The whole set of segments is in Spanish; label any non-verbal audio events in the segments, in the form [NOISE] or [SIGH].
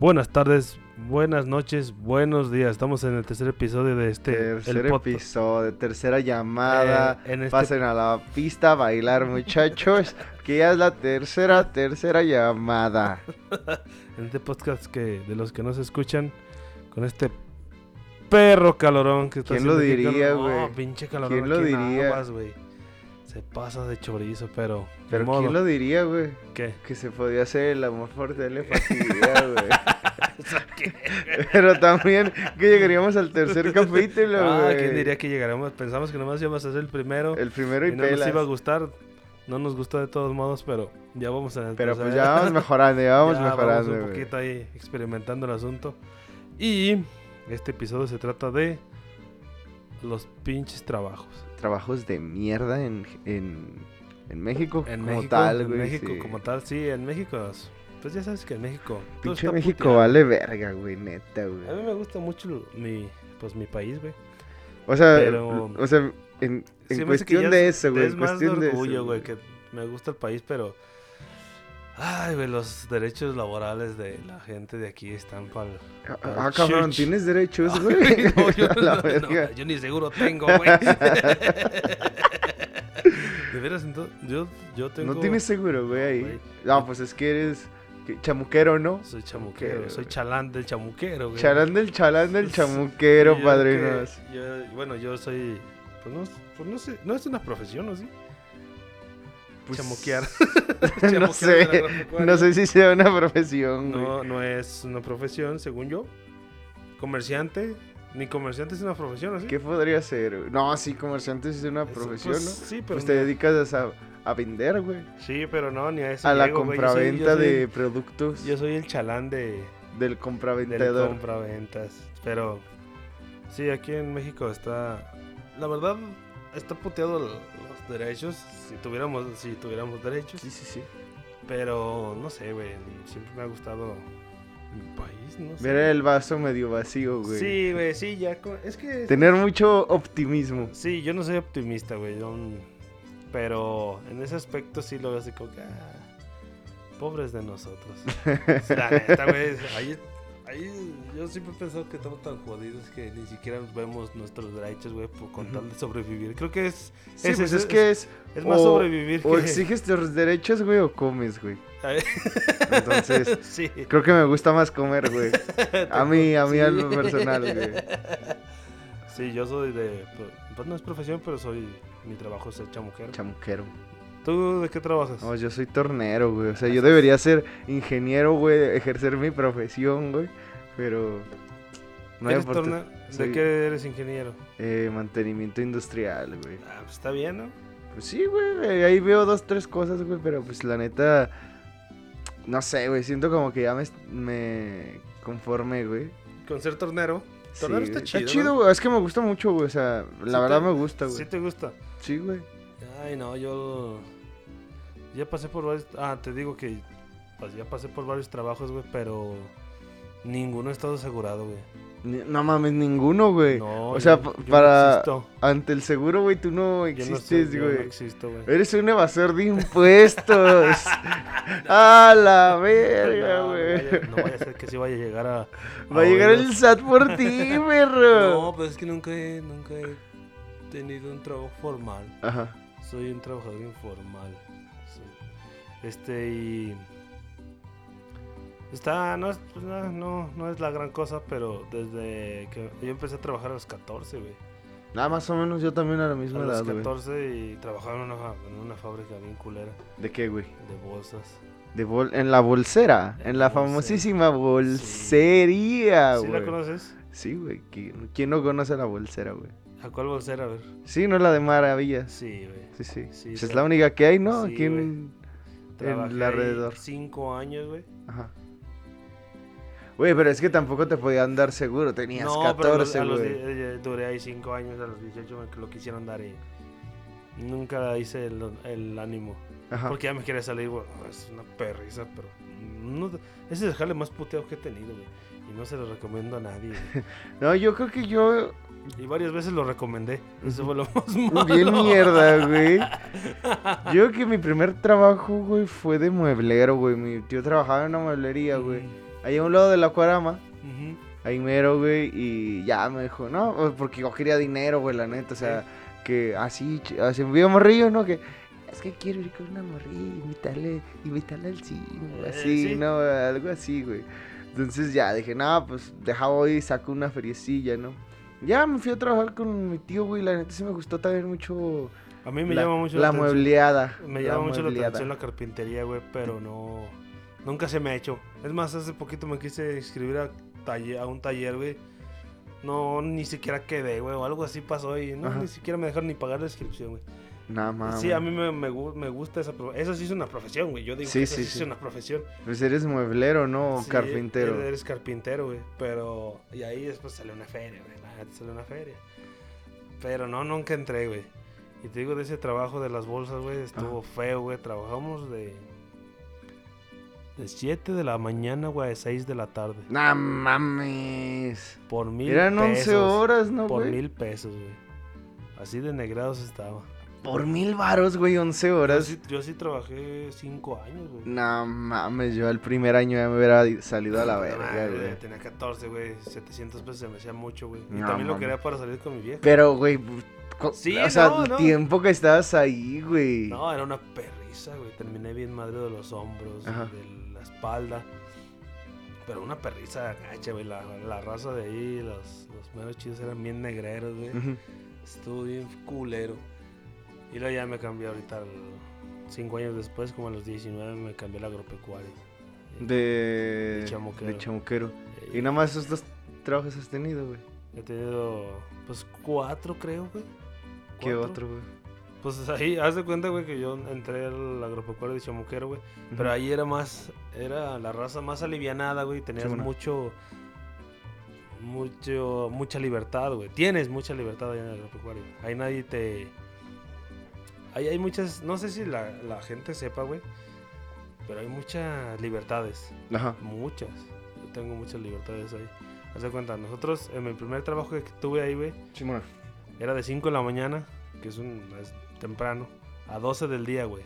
Buenas tardes, buenas noches, buenos días. Estamos en el tercer episodio de este Tercer el episodio, tercera llamada. Eh, en este- Pasen a la pista a bailar, muchachos. que ya es la tercera, tercera llamada. [LAUGHS] En este podcast que de los que no se escuchan con este perro calorón que está ¿Quién lo diría, güey? No, pinche calorón ¿Quién lo diría? Güey. Se pasa de chorizo, pero Pero. ¿quién lo diría, güey? ¿Qué? Que se podía hacer el amor por telepatía, [LAUGHS] güey. [LAUGHS] Pero también que llegaríamos al tercer capítulo, Ah. ¿quién diría que llegaremos? Pensamos que nomás íbamos a hacer el primero El primero y, y no nos pelas. iba a gustar. No nos gustó de todos modos, pero ya vamos a Pero pues ya vamos mejorando, ya vamos [LAUGHS] Ya mejorando, un güey. poquito ahí experimentando el asunto. Y este episodio se trata de los pinches trabajos. Trabajos de mierda en, en, en México En como México, tal, en güey. México sí. como tal, sí, en México. Pues ya sabes que en México. Pinche México puteado. vale verga, güey, neta, güey. A mí me gusta mucho mi, pues mi país, güey. O sea, Pero- o sea, en, en que cuestión de es- eso, güey. Es más de orgullo, güey, que me gusta el país, pero... Ay, güey, los derechos laborales de la gente de aquí están para... Ah, Ah, cabrón. ¿tienes derechos, güey? [LAUGHS] no, yo, [LAUGHS] no, verga. no, yo ni seguro tengo, güey. [LAUGHS] de veras, entonces, yo, yo tengo... No tienes seguro, güey, ahí. Güey. No, pues es que eres que- chamuquero, ¿no? Soy chamuquero, soy chalán del chamuquero, güey. Chalán del chalán del Sí, [LAUGHS] chamuquero, que- yo- bueno, yo soy... Pues no, pues no sé, no es una profesión, ¿o sí? Pues, Chamuquear. [LAUGHS] [LAUGHS] no Chamuquear sé, del agropecuario. no sé si sea una profesión, güey. No, no es una profesión, según yo. Comerciante, ni comerciante es una profesión, ¿así? ¿Qué podría ser? No, sí, comerciante es una profesión, pues, ¿no? Sí, pero Pues no. te dedicas a, a vender, güey. Sí, pero no, ni a eso A la llego, soy- compraventa soy- de productos Yo soy el chalán de, del del compraventador. compraventas. Pero sí, aquí en México está. La verdad, está puteado los derechos. Si tuviéramos, si tuviéramos derechos. Sí, sí, sí. Pero no sé, güey. Siempre me ha gustado mi país, no sé. Ver el vaso medio vacío, güey. Sí, güey, sí, ya. Es que. Tener mucho optimismo. Sí, yo no soy optimista, güey. yo Pero en ese aspecto sí lo veo así como que. ah, pobres de nosotros. [LAUGHS] La neta, güey. Ahí, ahí yo siempre he pensado que estamos tan jodidos que ni siquiera vemos nuestros derechos, güey, por- con tal de sobrevivir. Creo que es, Sí, Es- pues es- es, que es. es más o- sobrevivir O que. exiges tus derechos, güey, o comes, güey. Entonces, [LAUGHS] sí. creo que me gusta más comer, güey. [LAUGHS] A mí, a mí, Sí. a lo personal, güey. Sí, yo soy de. Pues no es profesión, pero soy. Mi trabajo es ser chamuquero. Chamuquero. ¿Tú de qué trabajas? No, yo soy tornero, güey. O sea, yo debería ser ingeniero, güey, ejercer mi profesión, güey. Pero. No hay ¿Eres oportu- torna- ¿De soy- qué eres ingeniero? Eh, mantenimiento industrial, güey. Ah, pues está bien, ¿no? Pues sí, güey. Ahí veo dos, tres cosas, güey. Pero pues la neta. No sé, güey. Siento como que ya me, me conforme, güey. Con ser tornero. Sí, Tornero está chido, Está chido, ¿no? güey. Es que me gusta mucho, güey. O sea, la Sí verdad te- me gusta, ¿Sí güey. te gusta? Sí, güey. Ay, no, yo... Ya pasé por varios... Ah, te digo que... Pues ya pasé por varios trabajos, güey, pero... Ninguno ha estado asegurado, güey. No mames, ninguno, güey. No, o sea, yo- yo para-. Ante el seguro, güey, tú no Yo no soy- existes, yo no güey. existo, güey. Eres un evasor de impuestos. [LAUGHS] a la verga, güey. vaya- No vaya a ser que sí vaya a llegar a... Va a llegar el oídos. SAT por ti, [LAUGHS] perro. No, pues es que nunca he, nunca he tenido un trabajo formal. Ajá. Soy un trabajador informal. Sí. Este y. Está, no es, pues, no, no, no es la gran cosa, pero desde que yo empecé a trabajar a los 14, güey. Nada más o menos yo también a la A misma los edad, güey. 14 y trabajaba en una, en una fábrica bien culera ¿De qué, güey? de bolsas. De bol- en la bolsera, En en la famosísima bolsería, ¿Sí la güey. conoces? Sí, güey. ¿Quién, quién no conoce la bolsera, güey? ¿A cuál bolsera? A ver. Sí, no la de maravillas. Sí, güey. Sí, sí. Sí, Pues es la única que hay, ¿no? Sí, Aquí en, el alrededor. cinco años, güey. Ajá. Güey, pero es que tampoco te podían dar seguro. Tenías No, pero a los- 14, a los güey. die- eh, duré ahí 5 años, a los 18 me lo quisieron dar y nunca hice el, el ánimo. Ajá. Porque ya me quería salir, güey. Es una perrisa, pero no, ese es el jale más puteado que he tenido, güey. Y no se lo recomiendo a nadie. güey. [LAUGHS] No, yo creo que yo. Y varias veces lo recomendé. Eso fue lo más malo. Bien mierda, güey. [LAUGHS] Yo creo que mi primer trabajo, güey, fue de mueblero, güey. Mi tío trabajaba en una mueblería, güey. Mm, ahí a un lado del acuarama. Ujú. Ahí mero, güey, y ya me dijo, no, pues, porque yo quería dinero, güey, la neta, o sea, que así, ch- así me vio morrillo, ¿no? Que es que quiero ir con una morrilla, invitarle, invitarle al cine, Eh, así, sí. ¿no? Algo así, güey. Entonces ya dije, no, pues deja hoy y saco una feriecilla, ¿no? Ya me fui a trabajar con mi tío, güey, la neta sí me gustó también mucho A mí me la, llama mucho la atención. muebleada. Me la llama mucho la atención la carpintería, güey, pero no. Nunca se me ha hecho. Es más, hace poquito me quise inscribir a, talle- a un taller, güey. No, ni siquiera quedé, güey, o algo así pasó y no, Ajá. ni siquiera me dejaron ni pagar la inscripción, güey. Nada más. Sí, a mí me, me, me gusta esa profesión. Eso sí es una profesión, güey. Yo digo Sí, que eso sí, es una profesión. Pues eres mueblero, ¿no? Sí, Carpintero. Eres, carpintero, güey. Pero. Y ahí después sale una feria, güey. Sale una feria. Pero no, nunca entré, güey. Y te digo, de ese trabajo de las bolsas, güey, estuvo feo, güey. Trabajamos de. De 7 de la mañana, güey, a 6 de la tarde. No mames. Por mil Eran 11 pesos. horas, ¿no, Por güey? mil pesos, güey. Así de negrados estaba. Por mil varos, güey, 11 Yo horas. sí, yo sí trabajé 5 años, güey. No mames, yo el primer año ya me hubiera salido a la verga, güey. Tenía 14, güey. 700 pesos se me hacía mucho, güey. Y también lo quería para salir con mi vieja. Pero, güey, Sí, o sea, no, el no. tiempo que estabas ahí, güey. No, era una perriza, güey. Terminé bien madre de los hombros, Ajá. de la espalda. Pero una perriza gacha, güey. La, la raza de ahí, los, los meros chidos eran bien negreros, güey. Estuvo bien culero. Y luego ya me cambié ahorita, cinco años después, como a los 19, me cambié al agropecuario. De... De chamuquero. de chamuquero. Eh, Y nada más esos dos trabajos has tenido, güey. He tenido, pues, cuatro, creo, güey. ¿Qué otro, güey? Pues [LAUGHS] ahí, haz de cuenta, güey, que yo entré al agropecuario de Chamuquero, güey. Pero ahí era más, era la raza más alivianada, güey. Tenías bueno. mucho, mucho, mucha libertad, güey. Tienes mucha libertad ahí en el agropecuario. Ahí nadie te... Ahí hay muchas, no sé si la, la gente sepa, güey. Pero hay muchas libertades. Ajá. Muchas. Yo tengo muchas libertades ahí. Haz de cuenta, nosotros, en mi primer trabajo que tuve ahí, güey, Simón. era de 5 de la mañana, que es un es temprano, a 12 del día, güey.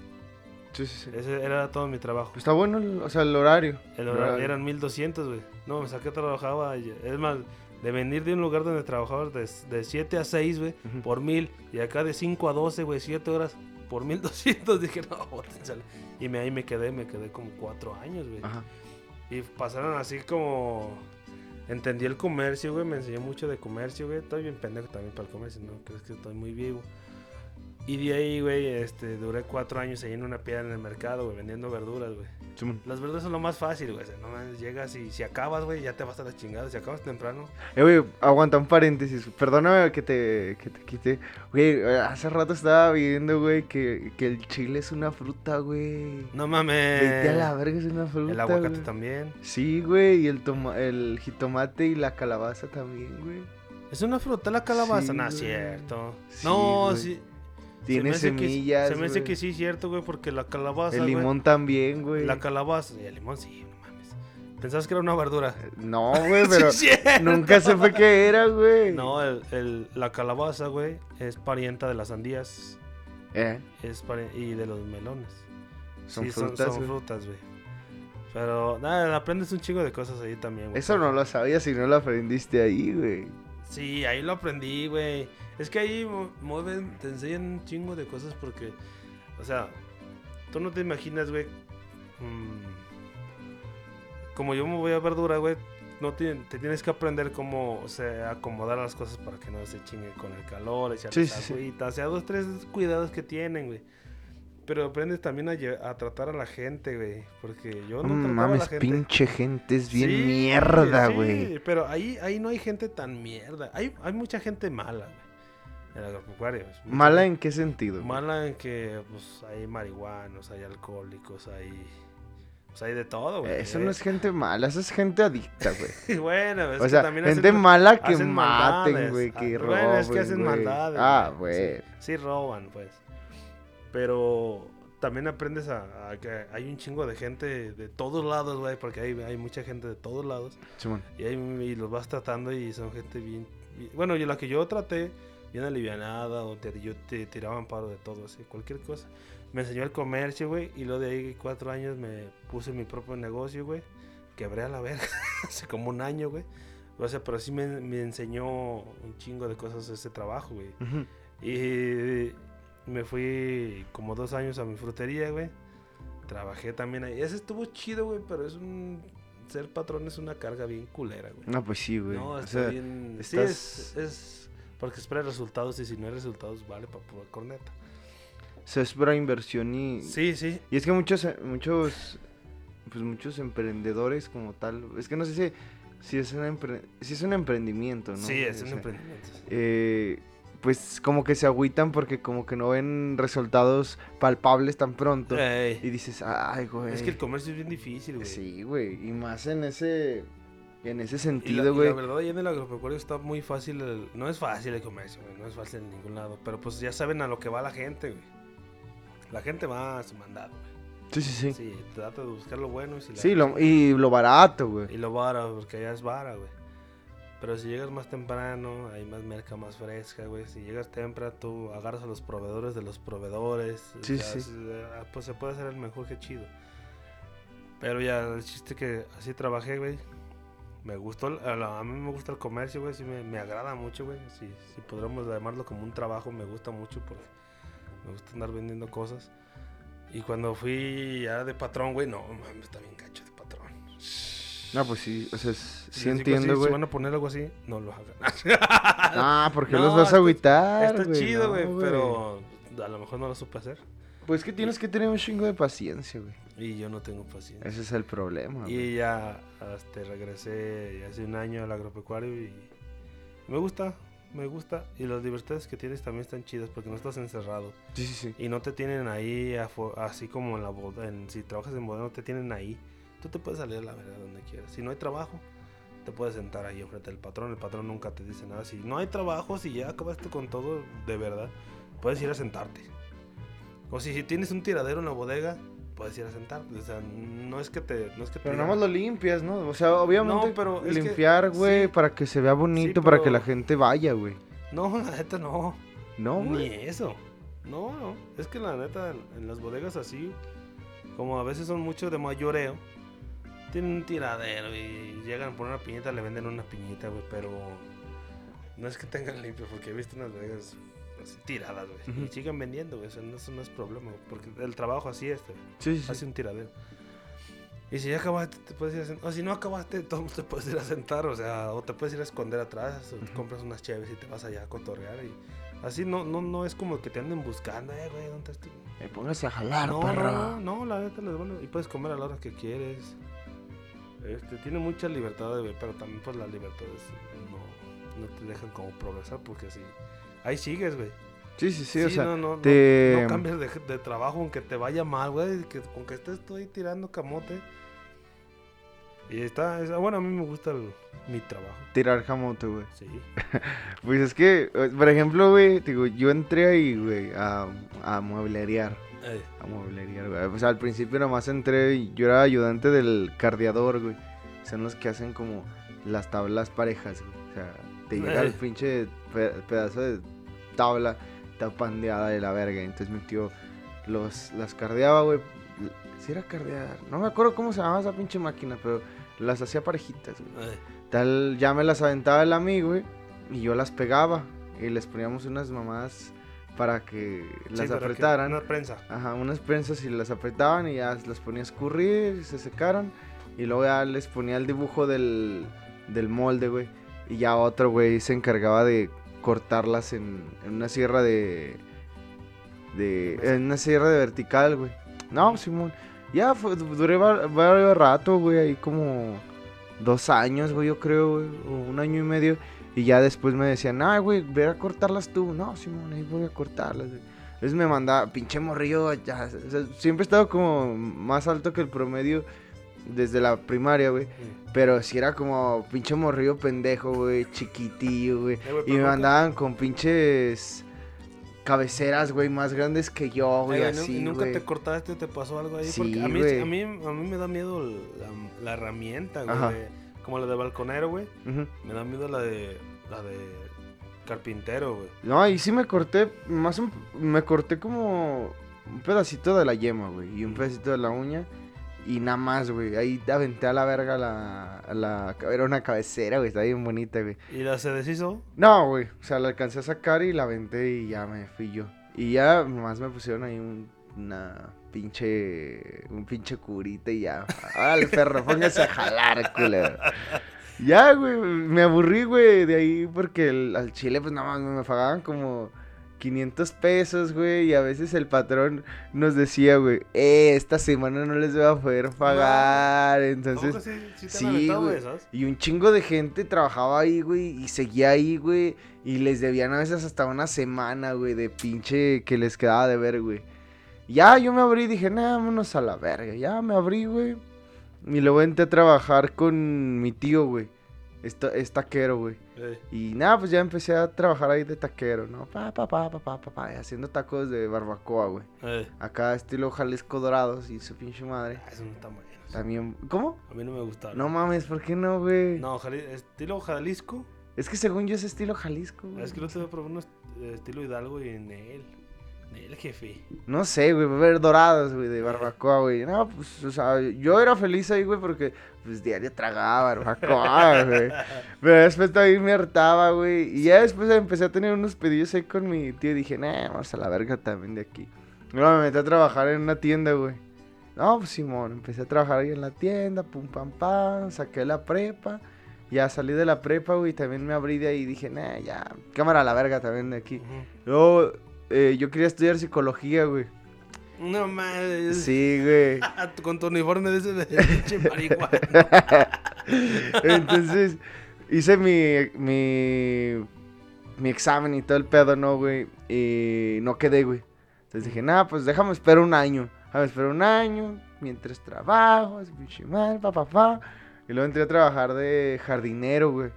Sí, sí, sí. Ese era todo mi trabajo. Está bueno, el- o sea, el horario. El horario eran 1200, güey. No, me saqué trabajaba. Es más, de venir de un lugar donde trabajaba de, de 7 a 6, güey, por 1000. Y acá de 5 a 12, güey, 7 horas por 1200. [LAUGHS] Dije, no, bótensela. Y me, ahí me quedé, me quedé como 4 años, güey. Ajá. Y pasaron así como. Entendí el comercio, güey. Me enseñó mucho de comercio, güey. Estoy bien pendejo también para el comercio, ¿no? Crees que estoy muy vivo. Y de ahí, güey, este, duré cuatro años ahí en una piedra en el mercado, güey, vendiendo verduras, güey. Las verduras son lo más fácil, güey. O sea, no mames, llegas y si acabas, güey, ya te vas a la chingada. Si acabas temprano. Eh, güey, aguanta un paréntesis. Perdóname que te, que te quite. Güey, hace rato estaba viendo, güey, que, que el chile es una fruta, güey. No mames. Vete a la verga, es una fruta. El aguacate güey. también. Sí, güey, y el, toma el jitomate y la calabaza también, güey. Es una fruta la calabaza. Sí, no, güey. cierto. Sí, no, güey. sí. Tiene se que- semillas. se me hace que sí, cierto, güey, porque la calabaza. El güey, limón también, güey. La calabaza. Y el limón, sí, no mames. Pensabas que era una verdura. No, güey, [LAUGHS] pero Sí, nunca supe qué era, güey. No, el, el- la calabaza, güey, es parienta de las sandías Eh, es y de los melones. son Sí, frutas, son, güey. frutas, güey. Pero, nada, aprendes un chingo de cosas ahí también, güey. Eso no lo sabía si no lo aprendiste ahí, güey. Sí, ahí lo aprendí, güey. Es que ahí mu- mueven, te enseñan un chingo de cosas porque, o sea, tú no te imaginas, güey. mm, como yo me voy a verdura, güey, no te, te tienes que aprender cómo, o sea, acomodar las cosas para que no se chingue con el calor, echarles Sí, sí, sí. agüita, o sea, dos, tres cuidados que tienen, güey. Pero aprendes también a, tratar a la gente, güey. Porque yo no No trataba a la mames, gente. pinche gente, es bien Sí, mierda, sí, güey. pero ahí, ahí no hay gente tan mierda. Hay, hay mucha gente mala, güey. En el agropecuario. ¿Mala en qué sentido? Mala en que pues, hay marihuanos, hay alcohólicos, hay. Pues hay de todo, güey. Eso no es gente mala, eso es gente adicta, güey. [LAUGHS] bueno, es O que sea, también gente hacen- mala que hacen maten, güey, que Ah, roben, Bueno, es que hacen maldades. Ah, güey. Sí, sí roban, pues. Pero también aprendes a, a que hay un chingo de gente de todos lados, güey, porque hay, hay mucha gente de todos lados. Simón. Y, ahí, y los vas tratando y son gente bien... bien- bueno, yo la que yo traté, bien alivianada, o te, yo te tiraban paro de todo, así, cualquier cosa. Me enseñó el comercio, güey, y luego de ahí cuatro años me puse mi propio negocio, güey. quebré a la verga [LAUGHS] hace como un año, güey. O sea, pero sí me, me enseñó un chingo de cosas ese trabajo, güey. Y me fui como dos años a mi frutería, güey. Trabajé también ahí. Ese estuvo chido, güey, pero es un... Ser patrón es una carga bien culera, güey. No, pues sí, güey. No, o está sea, bien... Sí, es... Porque espera resultados y si no hay resultados, vale para pura corneta. o sea, es pura inversión y... Sí, sí. Y es que muchos, eh, muchos, pues muchos emprendedores como tal, es que no sé si, si, es, un empre- si es un emprendimiento, ¿no? Sí, es O un emprendimiento. eh, pues como que se agüitan porque como que no ven resultados palpables tan pronto. Ey. Y dices, ay, güey. Es que el comercio es bien difícil, güey. Sí, güey. Y más en ese, en ese sentido, y la güey. verdad, ahí en el agropecuario está muy fácil. el- no es fácil el comercio, güey. No es fácil en ningún lado. Pero pues ya saben a lo que va la gente, güey. La gente va a su mandado, güey. Sí, sí, sí. Sí, trata de buscar lo bueno y si la- Sí, lo, y lo barato, güey. Y lo vara, porque allá es vara, güey. Pero si llegas más temprano, hay más merca más fresca, güey. Si llegas temprano, tú agarras a los proveedores de los proveedores. o Sí, sea, sí. eh, Pues se puede hacer el mejor que chido. Pero ya, el chiste que así trabajé, güey. Me gustó, a, mí me gusta el comercio, güey. Sí, me, me agrada mucho, güey. Si, si podríamos llamarlo como un trabajo, me gusta mucho porque me gusta andar vendiendo cosas. Y cuando fui ya de patrón, güey, no, mames, está bien gacho de patrón. No, pues sí, o sea, sí entiendo, Si güey. van a poner algo así, no lo hagan. Ah, porque [LAUGHS] No, los vas a agüitar, Está chido, no, güey, pero a lo mejor no lo supe hacer. Pues que tienes que tener un chingo de paciencia, güey. Y yo no tengo paciencia. Ese es el problema, güey. Y ya este, regresé hace un año al agropecuario y me gusta, me gusta. Y las libertades que tienes también están chidas porque no estás encerrado. Sí, sí, sí. Y no te tienen ahí, así como en la boda, en, si trabajas en boda, no te tienen ahí. Tú te puedes salir a la verdad donde quieras. Si no hay trabajo, te puedes sentar ahí enfrente del patrón. El patrón nunca te dice nada. Si no hay trabajo, si ya acabaste con todo de verdad, puedes ir a sentarte. O si, si tienes un tiradero en la bodega, puedes ir a sentarte. O sea, no es que te... No es que Pero nada más lo limpias, ¿no? O sea, obviamente No, pero limpiar, güey, sí. para que se vea bonito, para que la gente vaya, güey. No, [LAUGHS] la neta no. No, Ni güey. eso. No, no. Es que la neta, en, en las bodegas así, como a veces son mucho de mayoreo, tienen un tiradero y llegan por una piñita, le venden una piñita, güey, pero no es que tengan limpio, porque he visto unas bodegas así tiradas, güey, y siguen vendiendo, güey, eso no, eso no es problema, porque el trabajo así es, güey, Sí, sí, hace sí. un tiradero. Y si ya acabaste, te puedes ir a sentar. O si no acabaste, [LAUGHS] todo te puedes ir a sentar. O sea, o te puedes ir a esconder atrás. O te compras unas chaves y te vas allá a cotorrear. Y así no, no, no es como que te anden buscando, eh, güey, ¿dónde estás tú? Eh, póngase a jalar, No, perro. no, no, la neta les vale. Y puedes comer a la hora que quieres. Este, tiene mucha libertad, güey, pero también pues las libertades no, no te dejan como progresar porque así. Ahí sigues, güey. Sí, sí, sí, o sea, no, no, no- te- no cambias de, de trabajo aunque te vaya mal, güey. Que, con que estés tú ahí tirando camote. Y está, es- bueno, a mí me gusta el- mi trabajo. tirar jamote, güey. Sí. [LAUGHS] Pues es que, por ejemplo, güey, digo, yo entré ahí, güey, a, a mueblerear. Eh, A mueblerear, güey. O sea, al principio nomás entré y yo era ayudante del cardeador, güey. Son los que hacen como las tablas parejas, güey. O sea, te llega el Eh. pinche pe- pedazo de tabla, está pandeada de la verga. Entonces mi tío los, las cardeaba, güey. Si era cardear, no me acuerdo cómo se llamaba esa pinche máquina, pero las hacía parejitas, güey. Tal, ya me las aventaba el amigo, güey, y yo las pegaba. Y les poníamos unas mamadas para que sí, las para que- apretaran. Una prensa. Ajá, unas prensas y las apretaban y ya las ponía a escurrir, y se secaron. Y luego ya les ponía el dibujo del, del molde, güey. Y ya otro, güey, se encargaba de cortarlas en, en una sierra de... de en una sierra de vertical, güey. No, Simón. Ya fue- duré va- varios rato, güey, ahí como dos años, güey, yo creo, güey, o un año y medio. Y ya después me decían, ah, güey, ve a cortarlas tú. No, Simón, ahí voy a cortarlas, güey. Entonces me mandaba, pinche morrillo, ya, o sea, siempre he estado como más alto que el promedio desde la primaria, güey. Eh, Pero sí era como pinche morrillo pendejo, güey, chiquitillo, güey. eh, Y me mandaban con pinches cabeceras, güey, más grandes que yo, eh, güey, nu- así, ¿Nunca güey. te cortaste o te pasó algo ahí? Sí, Porque a mí, güey. a, mí, a mí me da miedo la, la herramienta, güey. como la de balconero, güey. Me da miedo la de, la de carpintero, güey. No, y sí me corté, más un- me corté como un pedacito de la yema, güey, y un pedacito de la uña. Y nada más, güey. Ahí aventé a la verga la, la... Era una cabecera, güey. Está bien bonita, güey. ¿Y la se deshizo? No, güey. O sea, la alcancé a sacar y la aventé y ya me fui yo. Y ya nomás me pusieron ahí un, una pinche... Un pinche curita y ya. Órale, perro, póngase a jalar, culero. Ya, güey. Me aburrí, güey, de ahí porque el- al chile, pues nada más me pagaban como... 500 pesos, güey, y a veces el patrón nos decía, güey, eh, esta semana no les voy a poder pagar, entonces... ¿Cómo que sí, sí sí, aventado güey. esas? Y un chingo de gente trabajaba ahí, güey, y seguía ahí, güey. Y les debían a veces hasta una semana, güey, de pinche que les quedaba de ver, güey. Ya yo me abrí y dije, nah, vámonos a la verga. Ya me abrí, güey. Y luego entré a trabajar con mi tío, güey. Es, ta- es taquero, güey. Eh, Y nada, pues ya empecé a trabajar ahí de taquero, ¿no? Pa, pa, pa, pa, pa, pa, pa, haciendo tacos de barbacoa, güey. eh. Acá estilo Jalisco Dorados y su pinche madre. Ah, eso no está bueno. También, ¿cómo? A mí no me gustaron. No mames, ¿por qué no, güey? No, Jali- estilo Jalisco. Es que según yo es estilo Jalisco, güey. Es que no te voy a probar unos eh, estilo Hidalgo y en él. En él, jefe. No sé, güey, ver dorados, güey, de barbacoa, güey. No, pues, o sea, yo era feliz ahí, güey, porque, pues, diario tragaba barbacoa, [LAUGHS] güey. Pero después también me hartaba, güey. Y ya después empecé a tener unos pedidos ahí con mi tío y dije, nah, vamos a la verga también de aquí. Luego me metí a trabajar en una tienda, güey. No, pues, Simón, empecé a trabajar ahí en la tienda, pum, pam, pam, saqué la prepa. Ya salí de la prepa, güey, también me abrí de ahí y dije, nah, ya, cámara a la verga también de aquí. Ujú. Luego, eh, yo quería estudiar psicología, güey. No mames. Sí, güey. Con [LAUGHS] tu uniforme de ese de [LAUGHS] marihuana. Entonces, hice mi, mi, mi examen y todo el pedo, ¿no, güey? Y no quedé, güey. Entonces dije, nah, pues déjame esperar un año. Déjame esperar un año mientras trabajo, así, pinche madre, pa, pa, pa. Y luego entré a trabajar de jardinero, güey.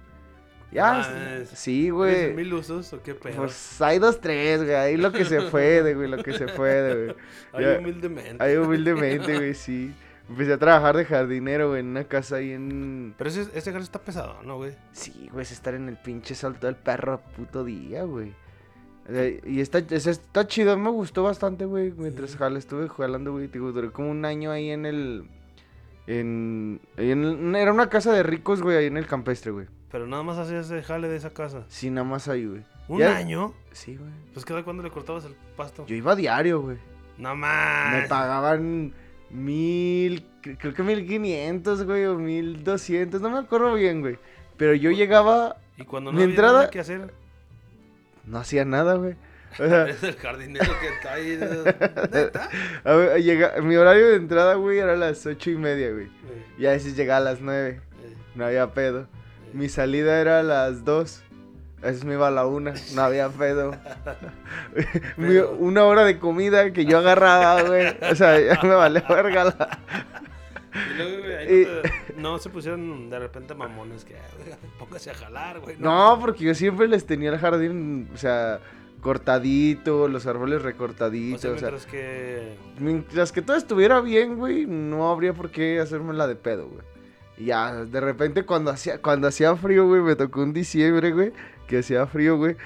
Ya, Mames. sí, ¿Eres güey. mil usos o qué pedo? Pues hay dos, tres, güey. Ahí lo que se puede, güey, lo que se puede, güey. [LAUGHS] Ahí humildemente. Ahí humildemente, güey, [LAUGHS] sí. Empecé a trabajar de jardinero, güey, en una casa ahí en... Pero ese, ese jale está pesado, ¿no, güey? Sí, güey, es estar en el pinche sol todo el perro puto día, güey. Eh, Y está, es- está chido, me gustó bastante, güey. Mientras Sí. estuve jalando, güey. Digo, duré como un año ahí en el... En, Era una casa de ricos, güey, ahí en el campestre, güey. Pero nada más hacías ese jale de esa casa. Sí, nada más ahí, güey. ¿Un Ya- año? Sí, güey. Pues cada cuando le cortabas el pasto. Yo iba a diario, güey. No Me más. pagaban mil, cre- creo que mil quinientos, güey, o mil doscientos, no me acuerdo bien, güey. Pero yo llegaba, Y cuando no Mi había entrada- nada que hacer, no hacía nada, güey. [LAUGHS] O sea, eres el jardinero que está ahí. ¿Neta? [LAUGHS] a ver, llega- mi horario de entrada, güey, era a las ocho y media, güey. Y a veces llegaba a las nueve, no había pedo. Mi salida era a las dos, a veces me iba a la una, no había pedo. [LAUGHS] Pero- una hora de comida que yo agarraba, güey. O sea, ya me vale verga la... Y luego, güey, ahí [LAUGHS] Y- no, te- no se pusieron de repente mamones que, "Oiga, [LAUGHS] póngase a jalar, güey. No, porque yo siempre les tenía el jardín, o sea, cortadito, los árboles recortaditos, O sea, o sea, mientras que... mientras que todo estuviera bien, güey, no habría por qué hacérmela de pedo, güey. Y ya, de repente cuando hacía, cuando hacía frío, güey, me tocó un diciembre, güey, que hacía frío, güey,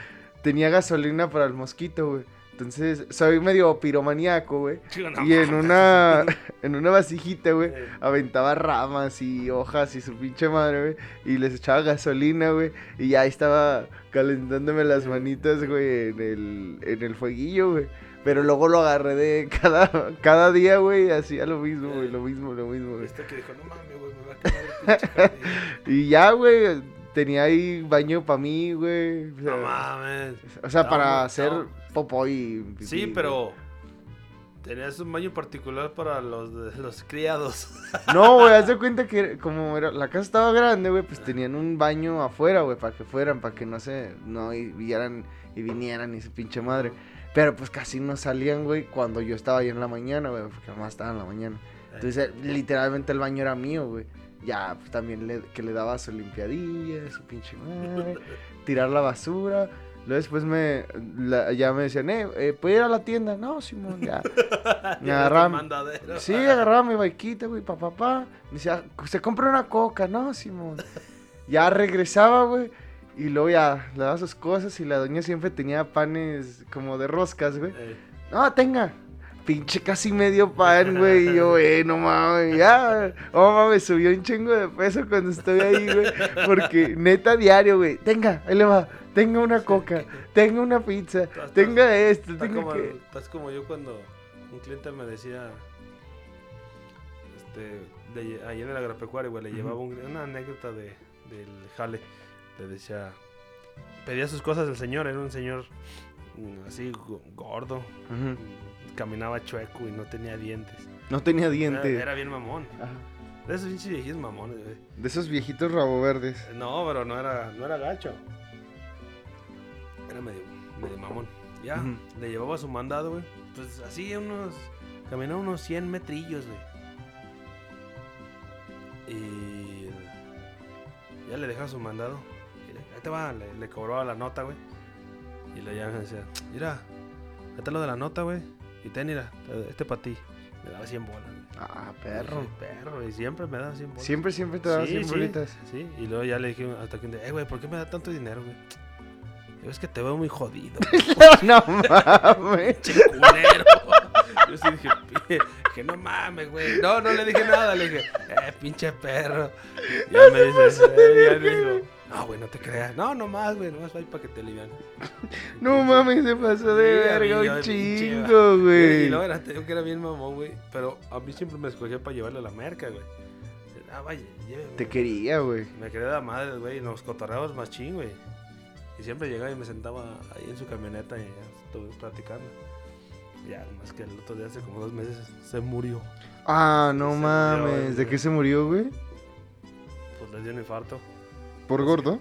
tenía gasolina para el mosquito, güey. Entonces, soy medio piromaníaco, güey. No Y en una, [LAUGHS] en una vasijita, güey, aventaba ramas y hojas y su pinche madre, güey. Y les echaba gasolina, güey. Y ya ahí estaba calentándome las manitas, güey, en el, en el fueguillo, güey. Pero luego lo agarré de cada, cada día, güey, hacía lo mismo, güey, lo mismo, lo mismo, güey. Este que dijo, no mames, güey, me va a quemar el pinche jardín". [LAUGHS] Y ya, güey, tenía ahí baño para mí, güey. O sea, No mames. o sea, No, para hacer popó y pipí, Sí, pero... Tenías un baño particular para los, los criados. [LAUGHS] No, güey, haz de cuenta que como era, la casa estaba grande, güey, pues tenían un baño afuera, güey, para que fueran, para que no se, no y vieran y vinieran y su pinche madre. Pero pues casi no salían, güey, cuando yo estaba ahí en la mañana, güey, porque nomás estaba en la mañana. Entonces, eh, literalmente el baño era mío, güey. Ya, pues también le, que le daba su limpiadilla, su pinche madre, [LAUGHS] tirar la basura. Luego después me, la- ya me decían, eh, eh, ¿puedo ir a la tienda? No, Simón, ya. [LAUGHS] Me mandadero. Sí, [LAUGHS] agarraba mi baiquita, güey, pa, pa, pa. Me decía, se compra una coca, ¿no, Simón? Ya regresaba, güey. Y luego ya le daba sus cosas y la doña siempre tenía panes como de roscas, güey. Eh, No, tenga. pinche casi medio pan, [LAUGHS] güey. Y yo, güey, no mames, ya. Oh, mames, subió un chingo de peso cuando estoy ahí, güey. Porque neta diario, güey. Tenga, ahí le va. Tenga una coca, tenga una pizza, Estás- tenga esto, Estás tenga como, que. estás como yo cuando un cliente me decía, este, de, ahí en el agropecuario, güey, le llevaba un- una anécdota de, del jale. Le decía, pedía sus cosas el señor, era un señor mm, así go- gordo, mm, caminaba chueco y no tenía dientes. No tenía Era, diente. era bien mamón. Ajá. De esos pinches viejitos mamones, güey. De esos viejitos rabo verdes. No, pero no era, no era gacho. Era medio, medio mamón. Ya, le llevaba su mandado, güey. Pues así unos. Caminó unos 100 metrillos, güey. Y. Ya le dejaba su mandado. Te va, le, le cobraba la nota, güey. Y le llama y decía: Mira, está lo de la nota, güey. Y ten, mira, este para ti. Me daba 100 bolas, güey. Ah, perro. Perro, y siempre me daba 100 bolas. Siempre, siempre te daba Sí, 100 sí, bolitas. Sí, y luego ya le dije hasta que un día, eh, güey, ¿por qué me da tanto dinero, güey? Yo, es que te veo muy jodido, [LAUGHS] no mames. Yo sí dije, "Pi- que no mames, güey. No, no le dije nada, le dije, eh, pinche perro. Y ya me dice, eh, ya me dijo, no, güey, no te creas. No, nomás, güey, nomás va para que te alivian. [LAUGHS] No mames, se pasó de verga un chingo, Y güey. luego era, que era bien mamón, güey. Pero a mí siempre me escogía para llevarle a la merca, güey. Ah, vaya, lléveme. Te quería, güey. Me de la madre, güey, y nos cotorreamos machín, güey. Y siempre llegaba y me sentaba ahí en su camioneta y ya estuve platicando. Ya, más que el otro día, hace como dos meses, se murió. Ah, no Se murió, mames. ¿De qué se murió, güey? Pues le dio un infarto. ¿Por gordo?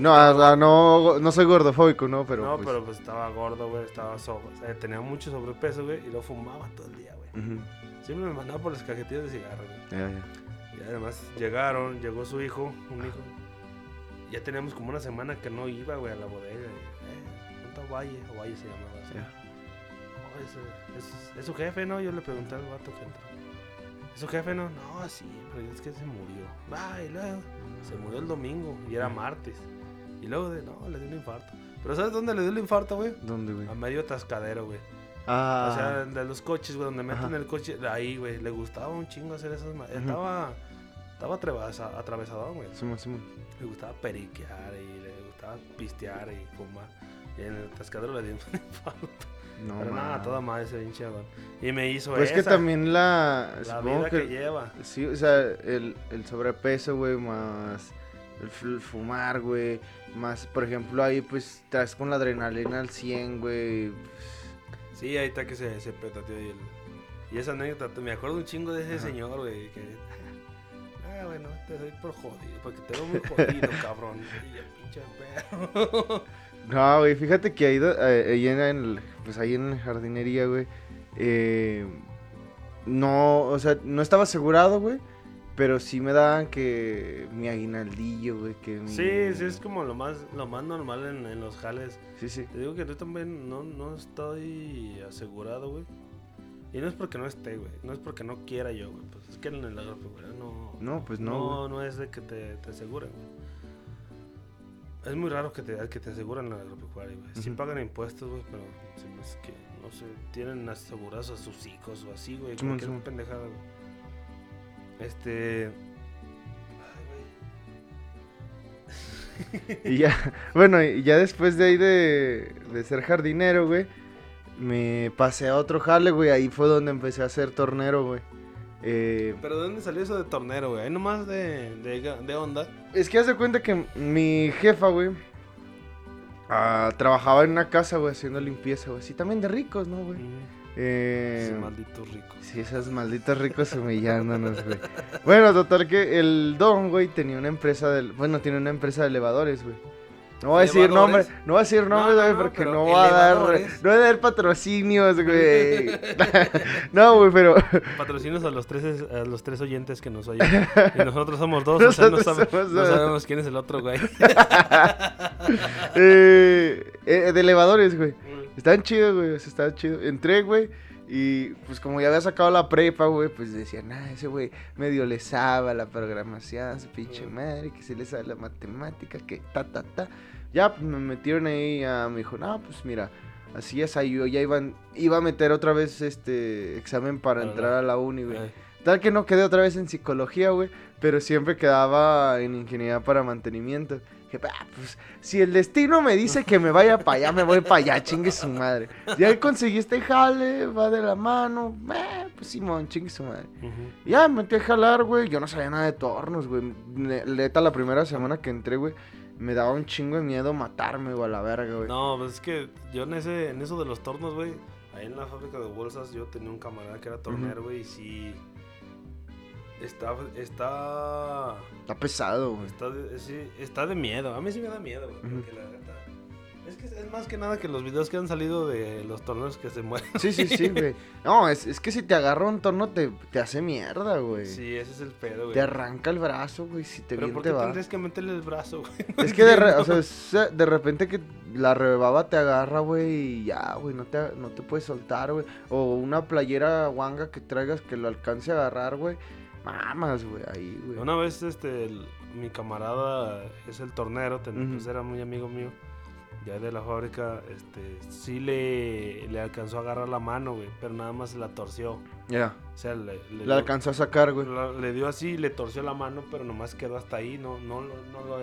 No, estaba- ah, no, no soy gordofóbico, ¿no? Pero no, pues, pero pues estaba gordo, güey, estaba sobre, o sea, tenía mucho sobrepeso, güey, y lo fumaba todo el día, güey. Siempre me mandaba por las cajetillas de cigarro, güey. Ya, ya. Y además llegaron, llegó su hijo, un hijo. Ya teníamos como una semana que no iba, güey, a la bodega. Eh, ¿dónde está Valle? O Valle se llamaba así. Ya. "Oh, es, es- es su jefe, ¿no? Yo le pregunté al vato que entró. ¿Es su jefe, no? No, sí, pero es que se murió. Y luego se murió el domingo y era martes. Y luego, de, no, le dio un infarto. Pero ¿sabes dónde le dio el infarto, güey? ¿Dónde, güey? A medio atascadero, güey. Ah, O sea, de los coches, güey, donde meten Ajá. el coche, ahí, güey, le gustaba un chingo hacer esas... Ujú. Estaba, estaba atrevesa- atravesadón, güey. Simón, Simón. Le gustaba periquear y le gustaba pistear y fumar. Y en el tascadero le dio un [LAUGHS] infarto. No, Pero nada, mames. toda madre ese pinche. Y me hizo Pues que también la. la vida que... lleva. Sí, o sea, el, el sobrepeso, güey, más el, fumar, güey, más, por ejemplo, ahí pues estás con la adrenalina al 100, güey. Sí, ahí está que se, se petateó y el... Y esa anécdota, me acuerdo un chingo de ese Ajá. señor, güey, que... Ah, bueno, te doy por jodido, porque te veo muy jodido, [LAUGHS] cabrón. Y el pinche perro. No, güey, fíjate que ahí, eh, ahí en, el, pues ahí en la jardinería, güey, eh, no, o sea, no estaba asegurado, güey, pero sí me daban que mi aguinaldillo, güey, que mi... Sí, sí, es como lo más, lo más normal en, en los jales. Sí, sí. Te digo que yo también no, no estoy asegurado, güey. Y no es porque no esté, güey. No es porque no quiera yo, güey. Pues es que en el agropecuario no... No, pues no, no, no es de que te, te aseguren, güey. Es muy raro que te, que te aseguren en el agropecuario, güey. Sí pagan impuestos, güey, pero que, no sé, tienen asegurados a sus hijos o así, güey. Simón, Cualquier Simón. pendejada, güey. Este... Ay, güey. Y ya, [LAUGHS] bueno, y ya después de ahí de, de ser jardinero, güey, me pasé a otro jale, güey. Ahí fue donde empecé a ser tornero, güey. Eh, Pero ¿de dónde salió eso de tornero, güey? Ahí nomás de, de, onda. es que haz de cuenta que mi jefa, güey, ah, trabajaba en una casa, güey, haciendo limpieza, güey. Sí, también de ricos, ¿no, güey? Eh, Ese maldito rico. Sí, esos malditos ricos humillándonos, güey. Bueno, total que el don, güey, tenía una empresa de... Bueno, tiene una empresa de elevadores, güey. No voy a decir nombre, ¿Elevadores? no voy a decir No, nombres, no, porque no voy a dar... [LAUGHS] No voy a dar patrocinios, [LAUGHS] güey. [LAUGHS] no, güey, pero... Patrocinos a los tres, a los tres oyentes que nos oyen. Y nosotros somos dos, o sea, no, Nosotros sabe- somos no dos. sabemos quién es el otro, güey. eh, eh, de elevadores, güey. Estaban chidos, güey, estaban chidos. Entré, güey, y pues como ya había sacado la prepa, güey, pues decían, ah, ese güey medio le sabe la programación, su pinche madre, que se le sabe la matemática, que ta, ta, ta. Ya, pues me metieron ahí, a, me dijo, no, pues mira, Así es, ahí yo ya iba, iba a meter otra vez este examen para entrar a la uni, güey. Tal que no quedé otra vez en psicología, güey, pero siempre quedaba en ingeniería para mantenimiento. Dije, "Ah, pues, si el destino me dice que me vaya para allá, me voy para allá, chingue su madre. Ya conseguí este jale, va de la mano, eh, pues Simón, chingue su madre. Ya me metí a jalar, güey. Yo no sabía nada de tornos, güey. Neta, la primera semana que entré, güey, me daba un chingo de miedo matarme, güey, a la verga, güey. No, pues es que yo en ese, en eso de los tornos, güey, ahí en la fábrica de bolsas yo tenía un camarada que era tornero, güey, y sí. Está, está, Está pesado, güey. está, de, sí, está de miedo. A mí sí me da miedo, güey, la neta. Es que es más que nada que los videos que han salido de los torneos que se mueren. Sí, sí, sí, güey. No, es, es que si te agarra un torno te, te hace mierda, güey. Sí, ese es el pedo, güey. Te arranca el brazo, güey, si te Pero bien ¿por te qué va. tendrías que meterle el brazo, güey? No Es que de, re- o entiendo. sea, es, de repente que la rebaba te agarra, güey, y ya, güey, no te, no te puedes soltar, güey. O una playera guanga que traigas que lo alcance a agarrar, güey. Mamas, güey, ahí, güey. Una vez, este, el- mi camarada es el tornero, ten- pues era muy amigo mío, ya de la fábrica, este, sí le, le alcanzó a agarrar la mano, güey, pero nada más la torció. Ya, O sea, le, le la dio- alcanzó a sacar, güey. la- le dio así, le torció la mano, pero nomás quedó hasta ahí, no, no, lo- no, lo,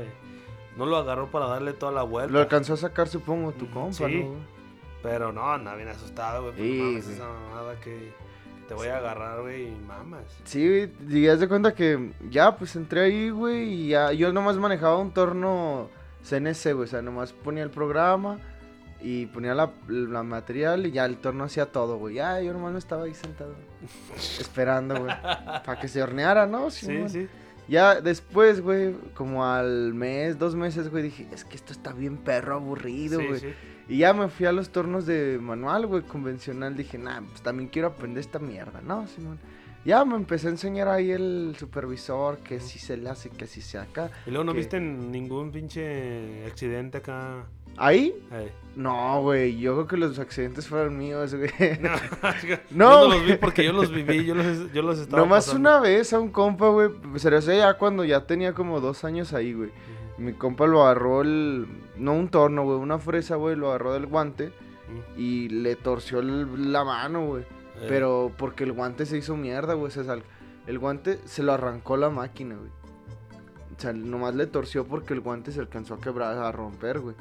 no lo agarró para darle toda la vuelta. Lo alcanzó a sacar, supongo, tu compa, sí. ¿no? güey? Pero no, anda bien asustado, güey, Sí, esa mamada que te voy a agarrar, güey, y mamas. Sí, güey, y haz de cuenta que ya, pues entré ahí, güey, y ya, yo nomás manejaba un torno CNC, güey, o sea, nomás ponía el programa y ponía la, la material y ya el torno hacía todo, güey. Ya, yo nomás me estaba ahí sentado, [LAUGHS] esperando, güey, para que se horneara, ¿no? Sí, sí. Ya después, güey, como al mes, dos meses, güey, dije, es que esto está bien perro aburrido, sí, güey. sí. Y ya me fui a los tornos de manual, güey, convencional. Dije, nah, pues también quiero aprender esta mierda, ¿no, Simón? Ya me empecé a enseñar ahí el supervisor que si se le hace, que si se acá. Y luego no que- viste ningún pinche accidente acá. ¿Ahí? Ay. No, güey, yo creo que los accidentes fueron míos, güey. [LAUGHS] No, [LAUGHS] No, yo no los vi porque yo los viví, yo los, yo los estaba Nomás pasando. una vez a un compa, güey, pero o sea, ya cuando ya tenía como dos años ahí, güey. Mi compa lo agarró el... No un torno, güey, una fresa, güey, lo agarró del guante ujú. y le torció el- la mano, güey. Eh, Pero porque el guante se hizo mierda, güey. o sea, sal- el guante se lo arrancó la máquina, güey. O sea, nomás le torció porque el guante se alcanzó a quebrar, a romper, güey.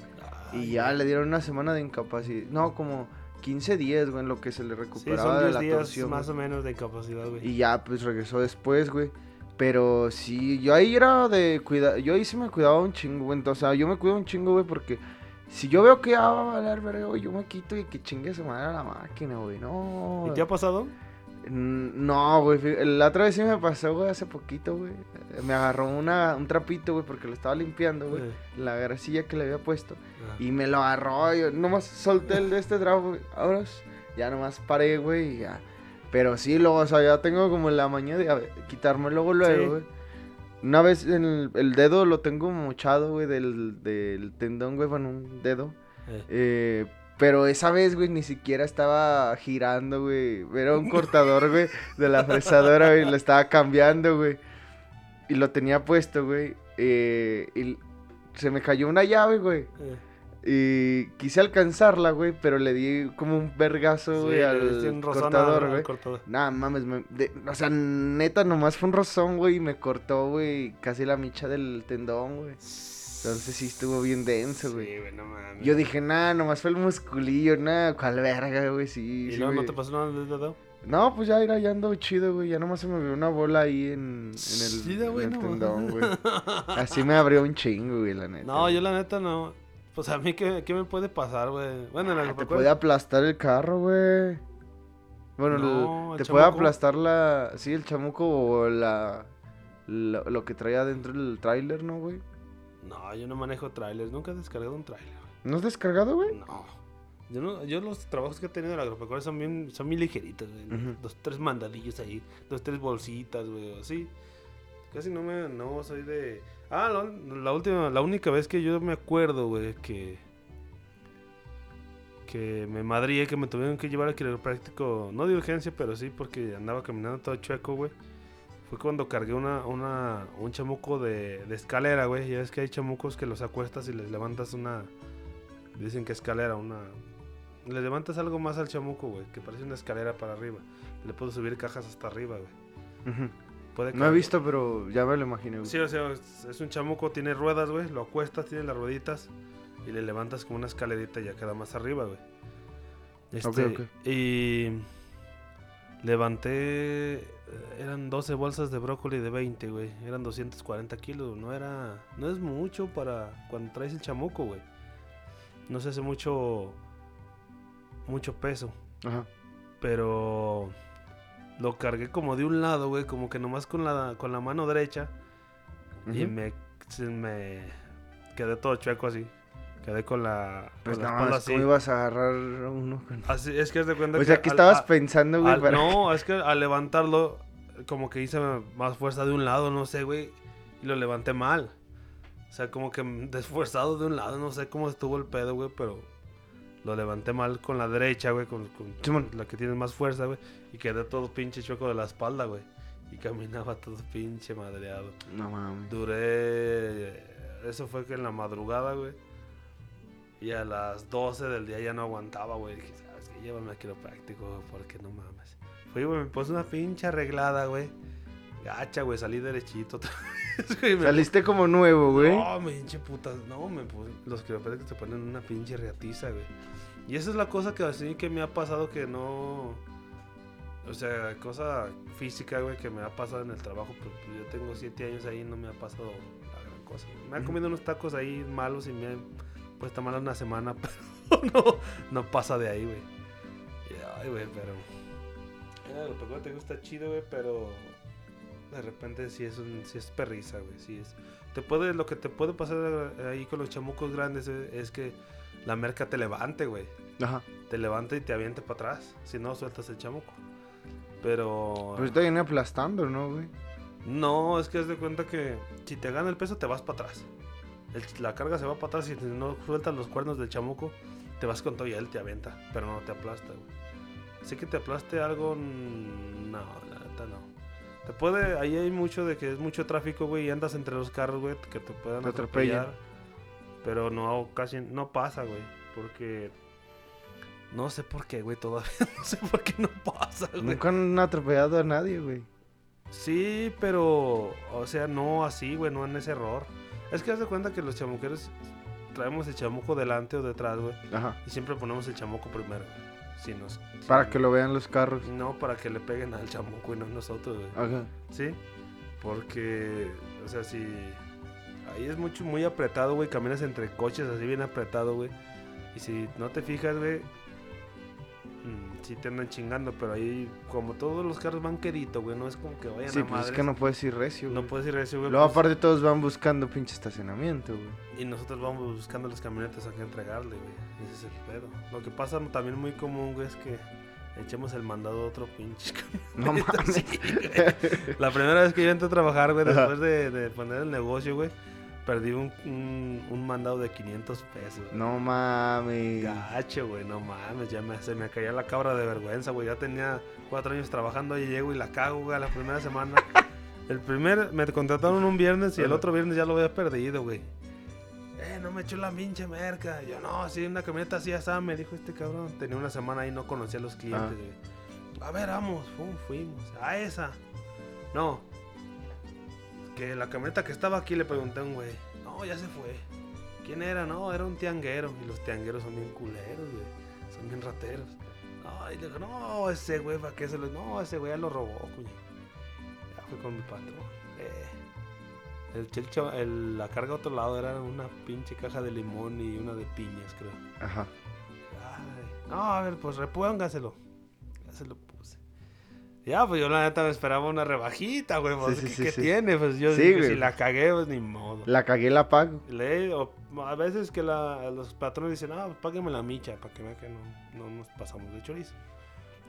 Y ya le dieron una semana de incapacidad. No, como 15 días, güey, en lo que se le Sí, recuperaba son de 10 la días torsión. más güey. o menos de incapacidad, güey. Y ya, pues regresó después, güey. Pero sí, yo ahí era de cuidar. Yo ahí sí me cuidaba un chingo, güey. O sea, yo me cuido un chingo, güey, porque si yo veo que ya va a valer verga, güey, yo me quito y que chingue su madre a la máquina, güey. No. ¿Y te ha pasado? Mm, No, güey. La otra vez sí me pasó, güey, hace poquito, güey. Me agarró una, un trapito, güey, porque lo estaba limpiando, güey. Eh, La grasilla que le había puesto. ah. Y me lo agarró. Yo nomás solté el de este trapo, güey. Ahora ya nomás paré, güey, y ya. Pero sí, luego, o sea, ya tengo como la mañana de ver, quitarme luego, luego, Sí. güey. Una vez en el, el dedo lo tengo mochado, güey, del, del tendón, güey, con un dedo. Eh, Eh, pero esa vez, güey, ni siquiera estaba girando, güey. Era un cortador, güey, de la fresadora, güey. Lo estaba cambiando, güey. Y lo tenía puesto, güey. eh, y se me cayó una llave, güey. Y quise alcanzarla, güey, pero le di como un vergazo, güey, al un cortador, güey. Nah, mames, me- de- o sea, neta, nomás fue un rozón, güey, y me cortó, güey, casi la micha del tendón, güey. Entonces sí estuvo bien denso, güey. Sí, güey, no mames. Yo dije, nah, nomás fue el musculillo, nah, cual verga, güey, sí. ¿Y sí, no güey. te pasó nada del dedo? No, pues ya, era, ya ando chido, güey, ya nomás se me vio una bola ahí en, en el, Chida, en güey, el no. tendón, güey. Así me abrió un chingo, güey, la [LAUGHS] neta. No, yo la neta no. Pues a mí, ¿qué, qué me puede pasar, güey? Bueno, en la Ah, te puede aplastar el carro, güey. Bueno, No, el- el te puede chamuco. aplastar la, sí, el chamuco o la, la- lo que traía dentro del tráiler, ¿no, güey? No, yo no manejo trailers. Nunca he descargado un trailer. ¿No has descargado, güey? No. Yo, no, yo los trabajos que he tenido en la agropecuaria son bien, son bien ligeritos, güey. Ujú. Dos, tres mandadillos ahí, dos, tres bolsitas, güey, así. Casi no me, no soy de... Ah, la, última, la única vez que yo me acuerdo, güey, que... Que me madrié, que me tuvieron que llevar al quiropráctico, no de urgencia, pero sí porque andaba caminando todo chueco, güey. Fue cuando cargué una, una, un chamuco de, de escalera, güey. Ya ves que hay chamucos que los acuestas y les levantas una... Dicen que escalera, una... le levantas algo más al chamuco, güey, que parece una escalera para arriba. Le puedes subir cajas hasta arriba, güey. Ujú. Puede No he visto, pero ya me lo imaginé, güey. Sí, o sea, es un chamuco, tiene ruedas, güey. Lo acuestas, tiene las rueditas. Y le levantas como una escalerita y ya queda más arriba, güey. Este, ok. Y levanté. eh, Eran 12 bolsas de brócoli de 20, güey. Eran 240 kilos. No era. No es mucho para cuando traes el chamuco, güey. No se hace mucho. Mucho peso. Ajá. Pero lo cargué como de un lado, güey, como que nomás con la, con la mano derecha. Y me, me quedé todo chueco así. Quedé con la, con Pues la nada más, así. ¿cómo ibas a agarrar uno con... Así, es que es de cuenta O sea, ¿qué al- estabas pensando, güey? al- para- No, es que al levantarlo, como que hice más fuerza de un lado, no sé, güey. Y lo levanté mal. O sea, como que desfuerzado de un lado, no sé cómo estuvo el pedo, güey, pero lo levanté mal con la derecha, güey, con, con la que tiene más fuerza, güey. Y quedé todo pinche chueco de la espalda, güey. Y caminaba [LAUGHS] todo pinche madreado. No mames. Duré. Eso fue que en la madrugada, güey. Y a las 12 del día ya no aguantaba, güey. Dije, ¿sabes qué? Llévame a quiropráctico, güey, porque no mames. Fui, güey, me puse una pinche arreglada, güey. Gacha, güey, salí derechito otra [LAUGHS] vez, güey. me- Saliste como nuevo, güey. No, pinche puta. No, me puse. Los quiroprácticos te ponen una pinche reatiza, güey. Y esa es la cosa que así que me ha pasado que no. O sea, cosa física, güey, que me ha pasado en el trabajo. Pues, pues, yo tengo siete años ahí y no me ha pasado la gran cosa. Me han comido unos tacos ahí malos y me han puesto mal una semana, [LAUGHS] pero no, no pasa de ahí, güey. Ay, güey, pero. Mira, lo peor te gusta chido, güey, pero. De repente sí es, un, sí es perriza, güey. Sí es. Te puede, lo que te puede pasar ahí con los chamucos grandes eh, es que la merca te levante, güey Ajá. te levanta y te avienta para atrás. Si no, sueltas el chamuco. Pero. Pues te viene aplastando, ¿no, güey? No, es que haz de cuenta que si te gana el peso, te vas para atrás. El- la carga se va para atrás y si no sueltas los cuernos del chamuco, te vas con todo y él te avienta. Pero no te aplasta, güey. Así que te aplaste algo. No, la neta no. Te puede. Ahí hay mucho de que es mucho tráfico, güey, y andas entre los carros, güey, que te puedan Te atropellar. Pero no, casi no pasa, güey. Porque. No sé por qué, güey, todavía. [LAUGHS] No sé por qué no pasa, güey. Nunca han atropellado a nadie, güey. Sí, pero, o sea, no así, güey, no en ese error. Es que haz de cuenta que los chamuqueros traemos el chamuco delante o detrás, güey, Ajá. y siempre ponemos el chamuco primero. Para que lo vean los carros. No, para que le peguen al chamuco y no nosotros, güey. Ajá. Sí, porque, o sea, si ahí es mucho, muy apretado, güey, caminas entre coches así bien apretado, güey. Y si no te fijas, güey, sí te andan chingando, pero ahí, como todos los carros van quedito, güey, no es como que vayan Sí, a pues es que no puedes ir recio, No güey. puedes ir ese, güey. Luego pues, aparte todos van buscando pinche estacionamiento, güey. Y nosotros vamos buscando las camionetas a que entregarle, güey. Ese es el pedo. Lo que pasa también muy común, güey, es que echemos el mandado a otro pinche [LAUGHS] No mames. Sí. La primera vez que yo entré a trabajar, güey, después de, de poner el negocio, güey, perdí un, un, un mandado de 500 pesos. No mames. Gacho, güey, no mames, ya me, se me caía la cabra de vergüenza, güey. Ya tenía cuatro años trabajando y llego y la cago, güey, a la primera semana. [LAUGHS] El primer, me contrataron un viernes y el otro viernes ya lo había perdido, güey. Eh, no me echó la pinche merca. Yo, no, sí, una camioneta así así, me dijo este cabrón. Tenía una semana ahí, no conocía a los clientes, Ajá. güey. A ver, vamos, Fum, fuimos. A esa. No. Que la camioneta que estaba aquí le pregunté a un güey. No, ya se fue. ¿Quién era? No, era un tianguero. Y los tiangueros son bien culeros, güey. Son bien rateros. No, y le digo, no, ese güey, ¿para qué se lo.? No, ese güey ya lo robó, coño. Ya fue con mi patrón. Eh. El, cha- el- la carga a otro lado era una pinche caja de limón y una de piñas, creo. Ajá. Ay, no, a ver, pues repóngaselo. Ya se lo. Ya, pues yo la neta me esperaba una rebajita, güey. Pues, Sí, ¿qué, sí, qué sí. tiene? Pues yo dije, si la cagué, pues ni modo. La cagué, la pago. Le, o- a veces que la- los patrones dicen, ah, pues págueme la micha, para que vean que no, no nos pasamos de chorizo.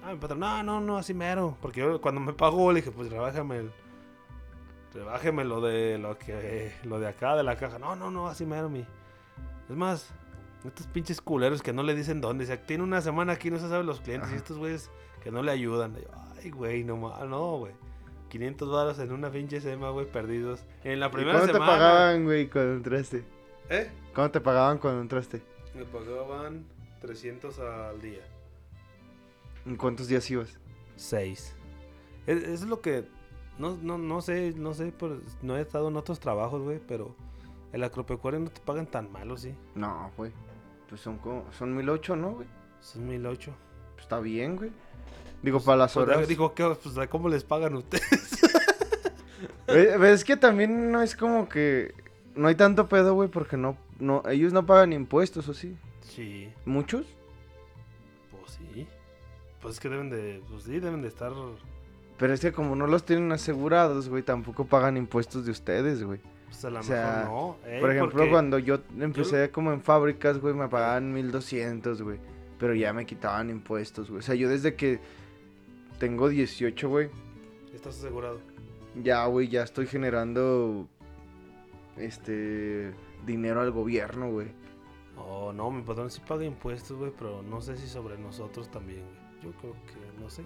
Ah, mi patrón, no, no, no, así mero. Porque yo cuando me pagó le dije, pues rebájame el. Rebájeme lo de lo que lo de acá de la caja. No, no, no, así mero, mi. Es más, estos pinches culeros que no le dicen dónde. O tiene una semana aquí, no se sabe los clientes. Y estos güeyes que no le ayudan. Yo, Ay, güey, no, no, güey. 500 dólares en una pinche sema, güey, perdidos. En la ¿Y primera ¿Cuándo semana. te pagaban, güey, cuando entraste? ¿Eh? ¿Cuándo te pagaban cuando entraste? Me pagaban 300 al día. ¿En cuántos días ibas? 6. Es, es lo que. No, no, no sé, no sé, pero no he estado en otros trabajos, güey, pero el agropecuario no te pagan tan malo, sí. No, güey. Pues son como, son 1008, ¿no, güey? Son 1008. Pues está bien, güey. Digo, para las Pues, horas. digo, ¿qué, pues, ¿cómo les pagan ustedes? [LAUGHS] Eh, Es que también no es como que. No hay tanto pedo, güey, porque no, no. Ellos no pagan impuestos, ¿o sí? Sí, ¿Muchos? pues sí. Pues es que deben de. Pues sí, deben de estar. Pero es que como no los tienen asegurados, güey, tampoco pagan impuestos de ustedes, güey. Pues a lo O sea, mejor no. Ey, Por ejemplo, porque- cuando yo empecé como en fábricas, güey, me pagaban 1200, güey. Pero ya me quitaban impuestos, güey. O sea, yo desde que tengo 18, güey, Estás asegurado. ya, güey, ya estoy generando este dinero al gobierno, güey. Oh, no, mi patrón sí paga impuestos, güey, pero no sé si sobre nosotros también, güey. Yo creo que, no sé.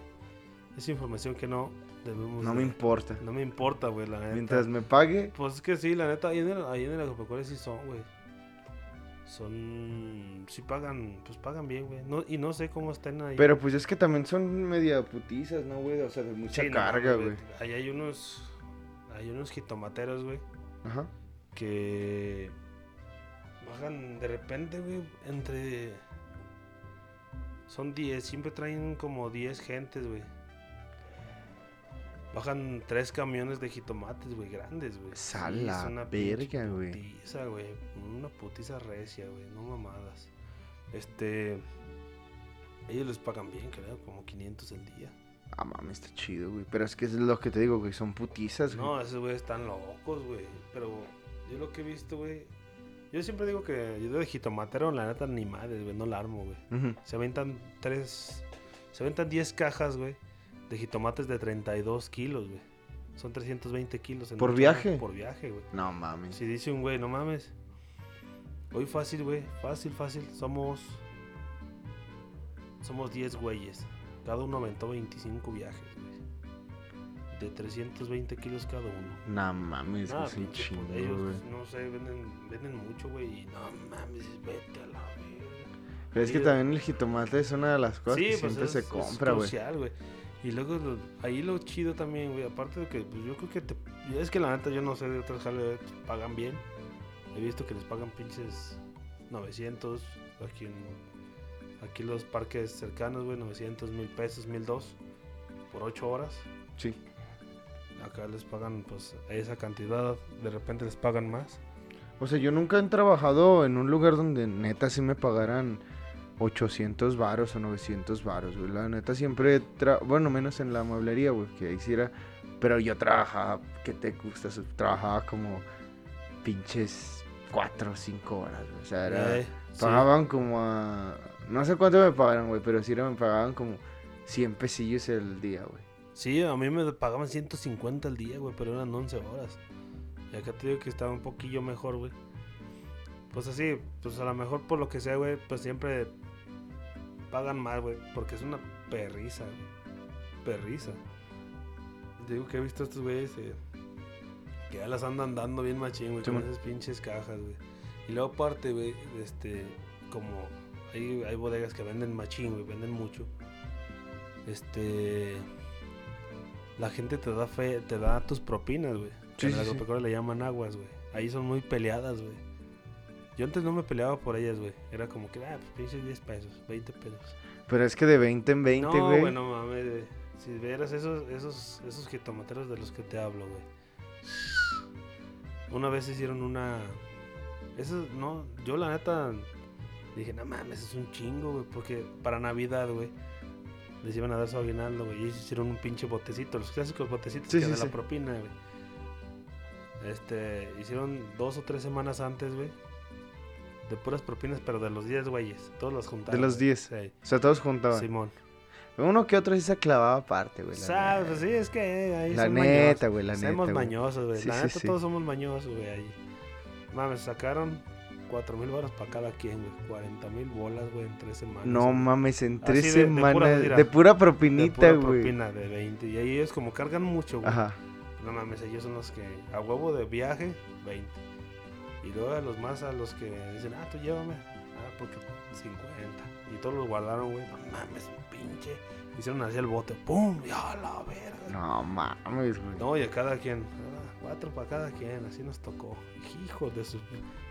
Es información que no debemos No de- me importa. No me importa, güey, la neta. Mientras me pague, Pues es que sí, la neta, ahí en el, ahí en el agropecuario sí son, güey. Son... Sí pagan, pues pagan bien, güey. No, y no sé cómo estén ahí. pero pues es que también son media putizas, ¿no, güey? O sea, de mucha Sí, carga, güey. Ahí hay unos... Hay unos jitomateros, güey, Ajá. que... Bajan de repente, güey, entre... Son 10, siempre traen como 10 gentes, güey. Bajan tres camiones de jitomates, güey, grandes, güey. Sa Sí, una verga, güey. Putiza, güey. Una putiza recia, güey. No mamadas. Este. Ellos les pagan bien, creo, como 500 el día. Ah, mames, está chido, güey. Pero es que es lo que te digo, güey. Son putizas, güey. No, esos güeyes están locos, güey. Pero yo lo que he visto, güey. Yo siempre digo que yo de jitomatero, la neta, ni madre, güey. No la armo, güey. Ujú. Se aventan tres. Se aventan 10 cajas, güey. De jitomates de 32 kilos, güey. Son 320 kilos. en ¿Por viaje? Por viaje, güey. No mames. Si dice un güey, no mames. Hoy fácil, güey. Fácil, fácil. Somos. Somos 10 güeyes. Cada uno aventó 25 viajes, güey. De 320 kilos cada uno. No mames, Ah, es un chingo, pues, ellos, güey. no sé, venden, venden mucho, güey. Y no mames, vete a la verga. Pero es que sí, también el jitomate es una de las cosas que siempre pues, es- se compra, güey. Y luego lo- ahí lo chido también, güey. Aparte de que pues, yo creo que te. Es que la neta yo no sé de otras jales pagan bien. He visto que les pagan pinches 900 aquí en. Aquí los parques cercanos, güey, 900 mil pesos, 1002 por 8 horas. Sí. Acá les pagan pues esa cantidad, de repente les pagan más. O sea, yo nunca he trabajado en un lugar donde neta sí me pagaran 800 varos o 900 varos, güey. La neta siempre, tra- bueno, menos en la mueblería, güey, que ahí sí era. Pero yo trabajaba, ¿qué te gusta? Trabajaba como pinches 4 o 5 horas, güey. O sea, era... Eh, sí. Pagaban como a... No sé cuánto me pagaron, güey, pero sí me pagaban como 100 pesillos el día, güey. Sí, a mí me pagaban 150 al día, güey, pero eran 11 horas. Y acá te digo que estaba un poquillo mejor, güey. Pues así, pues a lo mejor por lo que sea, güey, pues siempre pagan más, güey, porque es una perriza, güey. Perriza. Te digo que he visto a estos güeyes eh, que ya las andan dando bien machín, güey, Sí, con man. esas pinches cajas, güey. Y luego aparte, güey, este, como hay, hay bodegas que venden machín, güey, venden mucho. Este, la gente te da fe, te da tus propinas, güey. Sí, sí, el sí. le llaman aguas, güey. Ahí son muy peleadas, güey. Yo antes no me peleaba por ellas, güey. Era como que, ah, pues pinches 10 pesos, 20 pesos. Pero es que de 20 en 20, no, güey. no mames, güey. Si vieras esos, esos, esos jitomateros de los que te hablo, güey. Una vez hicieron una. Eso, no, yo la neta dije, no mames, es un chingo, güey. Porque para Navidad, güey, les iban a dar su aguinaldo, güey. Y ellos hicieron un pinche botecito, los clásicos botecitos Sí, que sí, de sí. la propina, güey. Este, hicieron dos o tres semanas antes, güey. De puras propinas, pero de los 10 güeyes. Todos los juntaron. los güey. 10. Sí. O sea, todos juntaban. Simón. Uno que otro sí se clavaba aparte, güey. la ¿Sabes? neta. Sí, es que eh, ahí La neta, güey, la Somos neta, güey. mañosos, güey. La neta, todos somos mañosos, güey, ahí. Mames, sacaron 4 mil baros para cada quien, güey. 40 mil bolas, güey, en tres semanas. No güey. mames, en tres de- de pura, semanas. mira, de pura De propinita, pura güey. propina de 20. Y ahí ellos como cargan mucho, güey. Ajá. No mames, ellos son los que a huevo de viaje, 20. Y luego a los más, a los que dicen, ah, tú llévame. Ah, porque 50. Y todos los guardaron, güey. No mames, pinche. Hicieron así el bote. ¡Pum! Y a la verga. No mames, güey. No, y a cada quien. ah, Cuatro para cada quien. Así nos tocó. Hijo de su.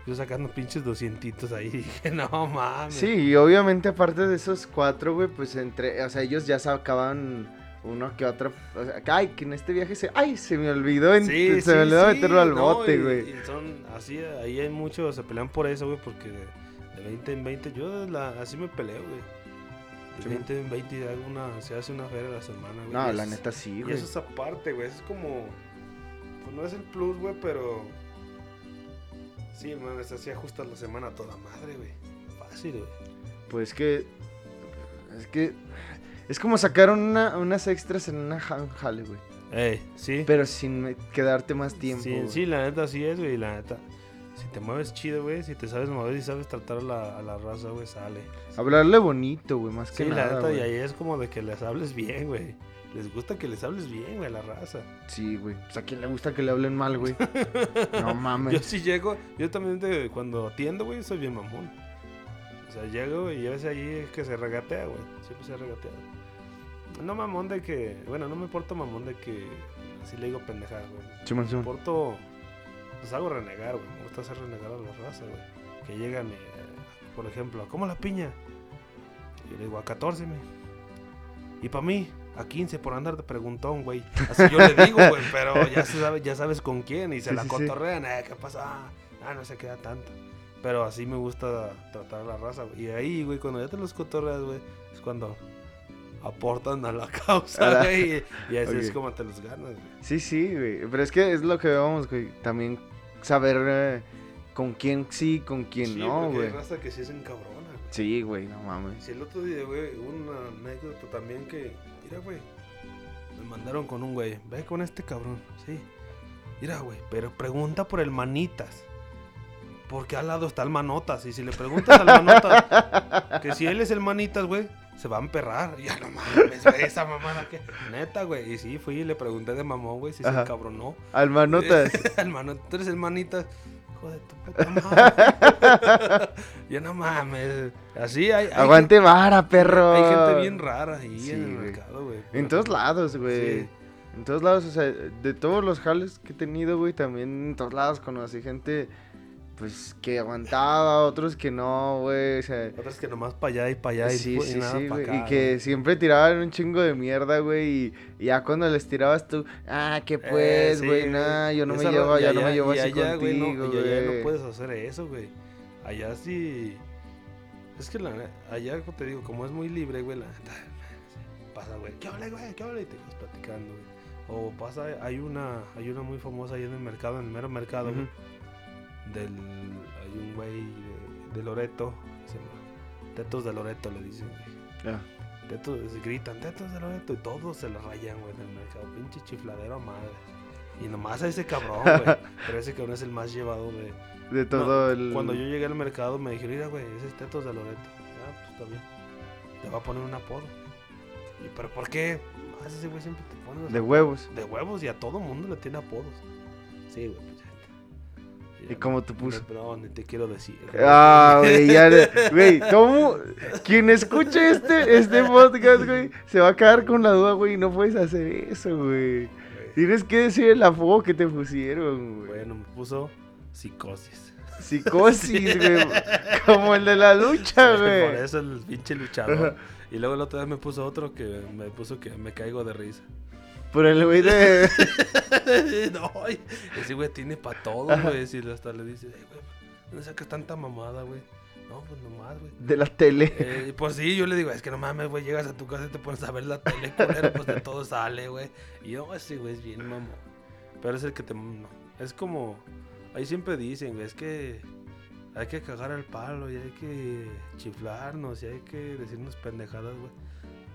Yo sacando pinches doscientitos ahí. [LAUGHS] Dije, no mames. Sí, y obviamente aparte de esos cuatro, güey, pues entre, o sea, ellos ya sacaban uno que otro, o sea, ay, que en este viaje se, ay, se me olvidó, en- Sí, se me olvidó sí, meterlo al no, bote, y- güey. y son así, ahí hay muchos, se pelean por eso, güey, porque de, de 20 en 20, yo la, así me peleo, güey. De Sí. 20 en 20 hago una, se hace una feria a la semana, güey. No, y la es- neta sí, Y güey. eso es aparte, güey, es como, pues no es el plus, güey, pero... Sí, man, es así ajustas la semana a toda madre, güey. Fácil, güey. Pues que, es que, es como sacar una, unas extras en una ja- jale, güey. Ey, sí. Pero sin quedarte más tiempo. Sí, güey. sí, la neta sí es, güey, la neta. Si te mueves chido, güey, si te sabes mover y sabes tratar a la, a la raza, güey, sale. Hablarle bonito, güey, más que Sí, la nada, neta, y ahí es como de que les hables bien, güey. Les gusta que les hables bien, güey, a la raza. Sí, güey. Pues a quién le gusta que le hablen mal, güey. [LAUGHS] no mames. Yo sí llego, yo también de- cuando atiendo, güey, soy bien mamón. O sea, llego y a veces ahí es que se regatea, güey. Siempre se regatea. No mamón de que, bueno, no me porto mamón de que así le digo pendejada, güey. Simón, Me porto, pues hago renegar, güey. Me gusta hacer renegar a la raza, güey. Que llegan, eh, por ejemplo, ¿cómo la piña? Y le digo, a 14, mi. Y para mí, a 15 por andar de preguntón, güey. Así yo le digo, güey, pero ya, se sabe, ya sabes con quién y se Sí, la sí, sí. cotorrean. Eh, ¿Qué pasa? Ah, ah, no se queda tanto. Pero así me gusta tratar a la raza, güey. Y ahí, güey, cuando ya te los cotorreas, güey, es cuando aportan a la [LAUGHS] causa, güey. Y así es Ok. como te los ganas, güey. Sí, sí, güey. Pero es que es lo que vamos, güey. También saber eh, con quién sí, con quién Sí, no, güey. hay raza que sí es encabrona. güey. Sí, güey, no mames. Si el otro día, güey, una anécdota también que, mira, güey, me mandaron con un güey, ve con este cabrón, sí. Mira, güey, pero pregunta por el manitas. Porque al lado está el manotas. Y si le preguntas al manotas, [LAUGHS] que si él es el manitas, güey, se va a emperrar. Y ya no mames, esa mamada que. [LAUGHS] Neta, güey. Y sí, fui y le pregunté de mamón, güey, si se Ajá. encabronó. Almanotas. el [LAUGHS] mano, tú eres el manitas. Hijo de tu puta madre. [LAUGHS] ya no mames. Así hay. hay Aguante vara, perro. hay gente bien rara ahí Sí, en el güey. mercado, güey. En todos lados, güey. Sí. En todos lados, o sea, de todos los jales que he tenido, güey, también en todos lados conocí gente, pues, que aguantaba, otros que no, güey, o sea... Otras que nomás para allá y para allá y, Sí, y nada sí, pa' acá, Y que siempre tiraban un chingo de mierda, güey. Y, ya cuando les tirabas tú, ah, que Eh, pues, güey, nah, yo no me llevo, ya no me llevo así allá, güey, no, contigo, allá no puedes hacer eso, güey. Allá sí. Es que la allá, como te digo, como es muy libre, güey, la neta. [LAUGHS] Pasa, güey. ¿Qué habla, güey? ¿Qué habla? Y te vas platicando, güey. O pasa, hay una, hay una muy famosa ahí en el mercado, en el mero mercado, güey. Del. Hay un güey de, de Loreto. Se llama Tetos de Loreto, le dicen, güey. Ya. Tetos, gritan, tetos de Loreto y todos se la rayan, güey, en el mercado. Pinche chifladero a madre. Y nomás a ese cabrón, güey. [LAUGHS] Pero ese cabrón es el más llevado de. De todo el... Cuando yo llegué al mercado me dijeron, mira, güey, ese es tetos de Loreto. Ah, pues está bien. Te va a poner un apodo. ¿Y pero por qué? Ah, ese güey siempre te pone los De huevos. De huevos y a todo mundo le tiene apodos. Sí, güey. ¿Y cómo te puso? Ni te quiero decir. Ah, güey, ya, güey, ¿cómo? Quien escuche este, este [LAUGHS] podcast, güey, se va a quedar con la duda, güey, no puedes hacer eso, güey. Güey. Tienes que decir el apodo que te pusieron, güey. Bueno, me puso psicosis. Psicosis, güey, [LAUGHS] como el de la lucha, Por güey. eso el pinche luchador. Y luego el otro día me puso otro que me puso que me caigo de risa. Por el güey de... [LAUGHS] no, ese güey tiene para todo, güey. Si hasta le dice, "Ey, güey, ¿dónde sacas tanta mamada, güey? No, pues nomás, güey. de la tele. Eh, y pues sí, yo le digo, es que no mames, güey, llegas a tu casa y te pones a ver la tele, culero, pues de todo sale, güey. Y yo, ese güey es bien mamón. Pero es el que te... no, es como... Ahí siempre dicen, güey, es que hay que cagar al palo y hay que chiflarnos y hay que decirnos pendejadas, güey.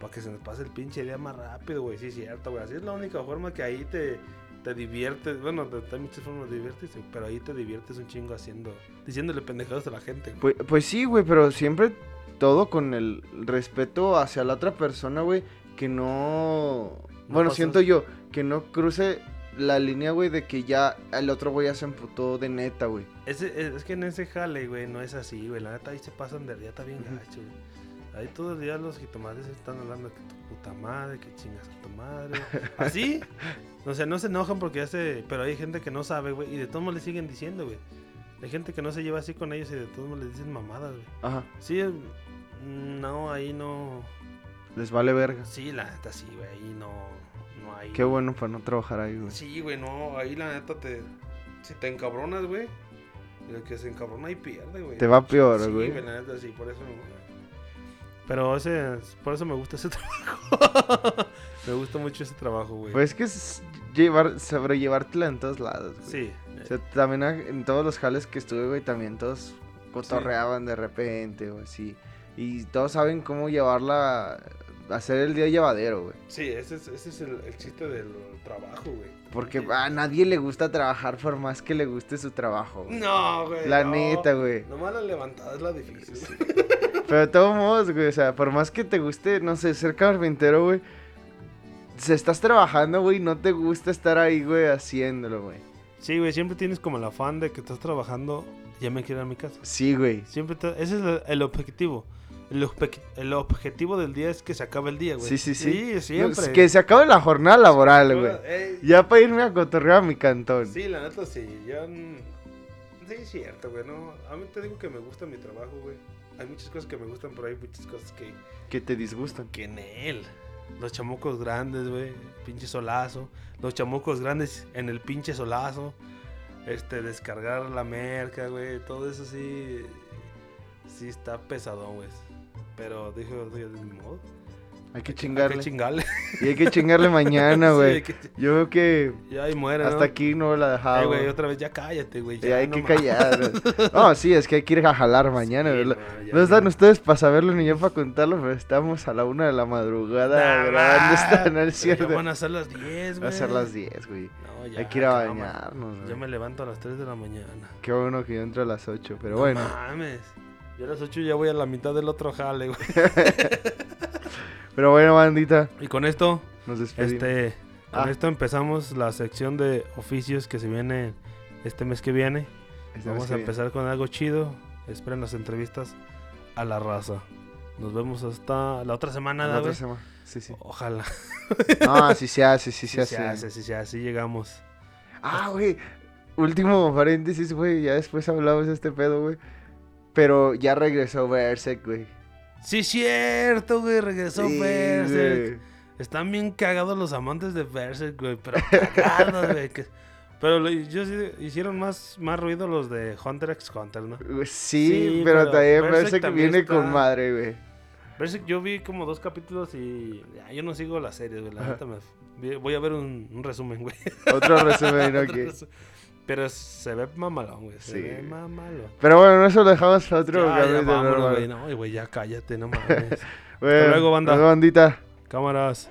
Para que se nos pase el pinche día más rápido, güey. Sí, es cierto, güey. Así es la única forma que ahí te, te diviertes. Bueno, hay muchas formas de divertirse, pero ahí te diviertes un chingo haciendo... Diciéndole pendejadas a la gente, güey. Pues, pues sí, güey, pero siempre todo con el respeto hacia la otra persona, güey, que no... Bueno, pasas- siento yo, que no cruce la línea, güey, de que ya el otro güey ya se emputó de neta, güey. Es, es que en ese jale, güey, no es así, güey. La neta ahí se pasan de día, está bien gacho, güey. Ahí todo el día los jitomates están hablando que tu puta madre, que chingas a tu madre. Así. O sea, no se enojan porque ya se... Pero hay gente que no sabe, güey. Y de todos modos le siguen diciendo, güey. Hay gente que no se lleva así con ellos y de todos modos les dicen mamadas, güey. Ajá. Sí, eh, no, ahí no... Les vale verga. Sí, la neta sí, güey. Ahí no, no hay... Qué bueno para no trabajar ahí, güey. Sí, güey, no. Ahí la neta te... Si te encabronas, güey. El que se encabrona ahí pierde, güey. Te va peor, Sí, güey. güey, la neta sí, por eso. Pero ese, por eso me gusta ese [LAUGHS] trabajo. me gusta mucho ese trabajo, güey. Pues es que es llevar, sobrellevártela en todos lados, güey. sí. O sea, también en todos los jales que estuve, güey, también todos cotorreaban de repente, o así. Y todos saben cómo llevarla, hacer el día llevadero, güey. Sí, ese es, ese es el, el chiste del trabajo, güey. Porque Sí. a nadie le gusta trabajar por más que le guste su trabajo, güey. No, güey. La no. neta, güey. Nomás la levantada es la difícil. [LAUGHS] Pero de todos modos, güey, o sea, por más que te guste, no sé, ser carpintero, güey. Si estás trabajando, güey, no te gusta estar ahí, güey, haciéndolo, güey. Sí, güey, siempre tienes como el afán de que estás trabajando, ya me quiero ir a mi casa. Sí, güey. Siempre te- ese es el, el objetivo. El, obje- el objetivo del día es que se acabe el día, güey. Sí, sí, sí. Sí, No, siempre. es que se acabe la jornada laboral, güey. Ey, Ya para irme a cotorrear a mi cantón. Sí, la neta sí. Yo. mm, Sí, es cierto, güey. No, a mí te digo que me gusta mi trabajo, güey. Hay muchas cosas que me gustan, pero hay muchas cosas que. Que te disgustan. que en él. Los chamucos grandes, güey. Pinche solazo. Los chamucos grandes en el pinche solazo. Este, descargar la merca, güey. Todo eso sí. Sí está pesadón, güey. Pero dijo, de mi modo. Hay que Hay que chingarle. chingarle. y hay que chingarle mañana, [LAUGHS] güey. que- Yo veo que Ya ahí muere, hasta ¿no? aquí no la Ay, dejaba. güey, otra vez ya cállate, güey. Ya hay no que callar. [LAUGHS] No, sí, es que hay que ir a jalar mañana. Sí, no, no están ustedes para saberlo ni yo para contarlo, pero estamos a la una de la madrugada Nah, grabando esta, no es pero cierto. Ya van a ser las 10, Va güey. a ser las 10, güey. No, ya, Hay que ir a cámara. bañarnos, Yo güey. me levanto a las 3 de la mañana. Qué bueno que yo entro a las 8, pero No bueno. mames. Yo a las 8 ya voy a la mitad del otro jale, güey. [LAUGHS] Pero bueno, bandita, Y con esto, nos despedimos. este, con Ah. esto empezamos la sección de oficios que se viene este mes que viene. Este Vamos a empezar con algo chido. Esperen las entrevistas a la raza. Nos vemos hasta la otra semana. La ¿verdad, otra semana. Sí, sí. Ojalá. No, sí se hace, sí Sí se se hace. sí se hace, sí llegamos. Ah, güey. Último paréntesis, güey. Ya después hablamos de este pedo, güey. Pero ya regresó Berserk, güey. Sí, cierto, güey. Regresó Sí, Berserk. güey. Están bien cagados los amantes de Berserk, güey. Pero cagados, [LAUGHS] güey. que- Pero yo sí hicieron más, más ruido los de Hunter x Hunter, ¿no? Sí, Sí, pero, pero también Berserk Berserk también viene está- con madre, güey. Berserk yo vi como dos capítulos y ya, yo no sigo las series, güey. La neta me... Voy a ver un, un resumen, güey. Otro resumen [LAUGHS] Otro aquí. Pero se ve mamalón, güey. Se Sí. ve mamalón. Pero bueno, eso lo dejamos para otro Ya, ya, capítulo, vámonos, normal. güey. No, güey, ya cállate, no mames. [LAUGHS] Bueno, luego, banda. vemos, bandita. Cámaras.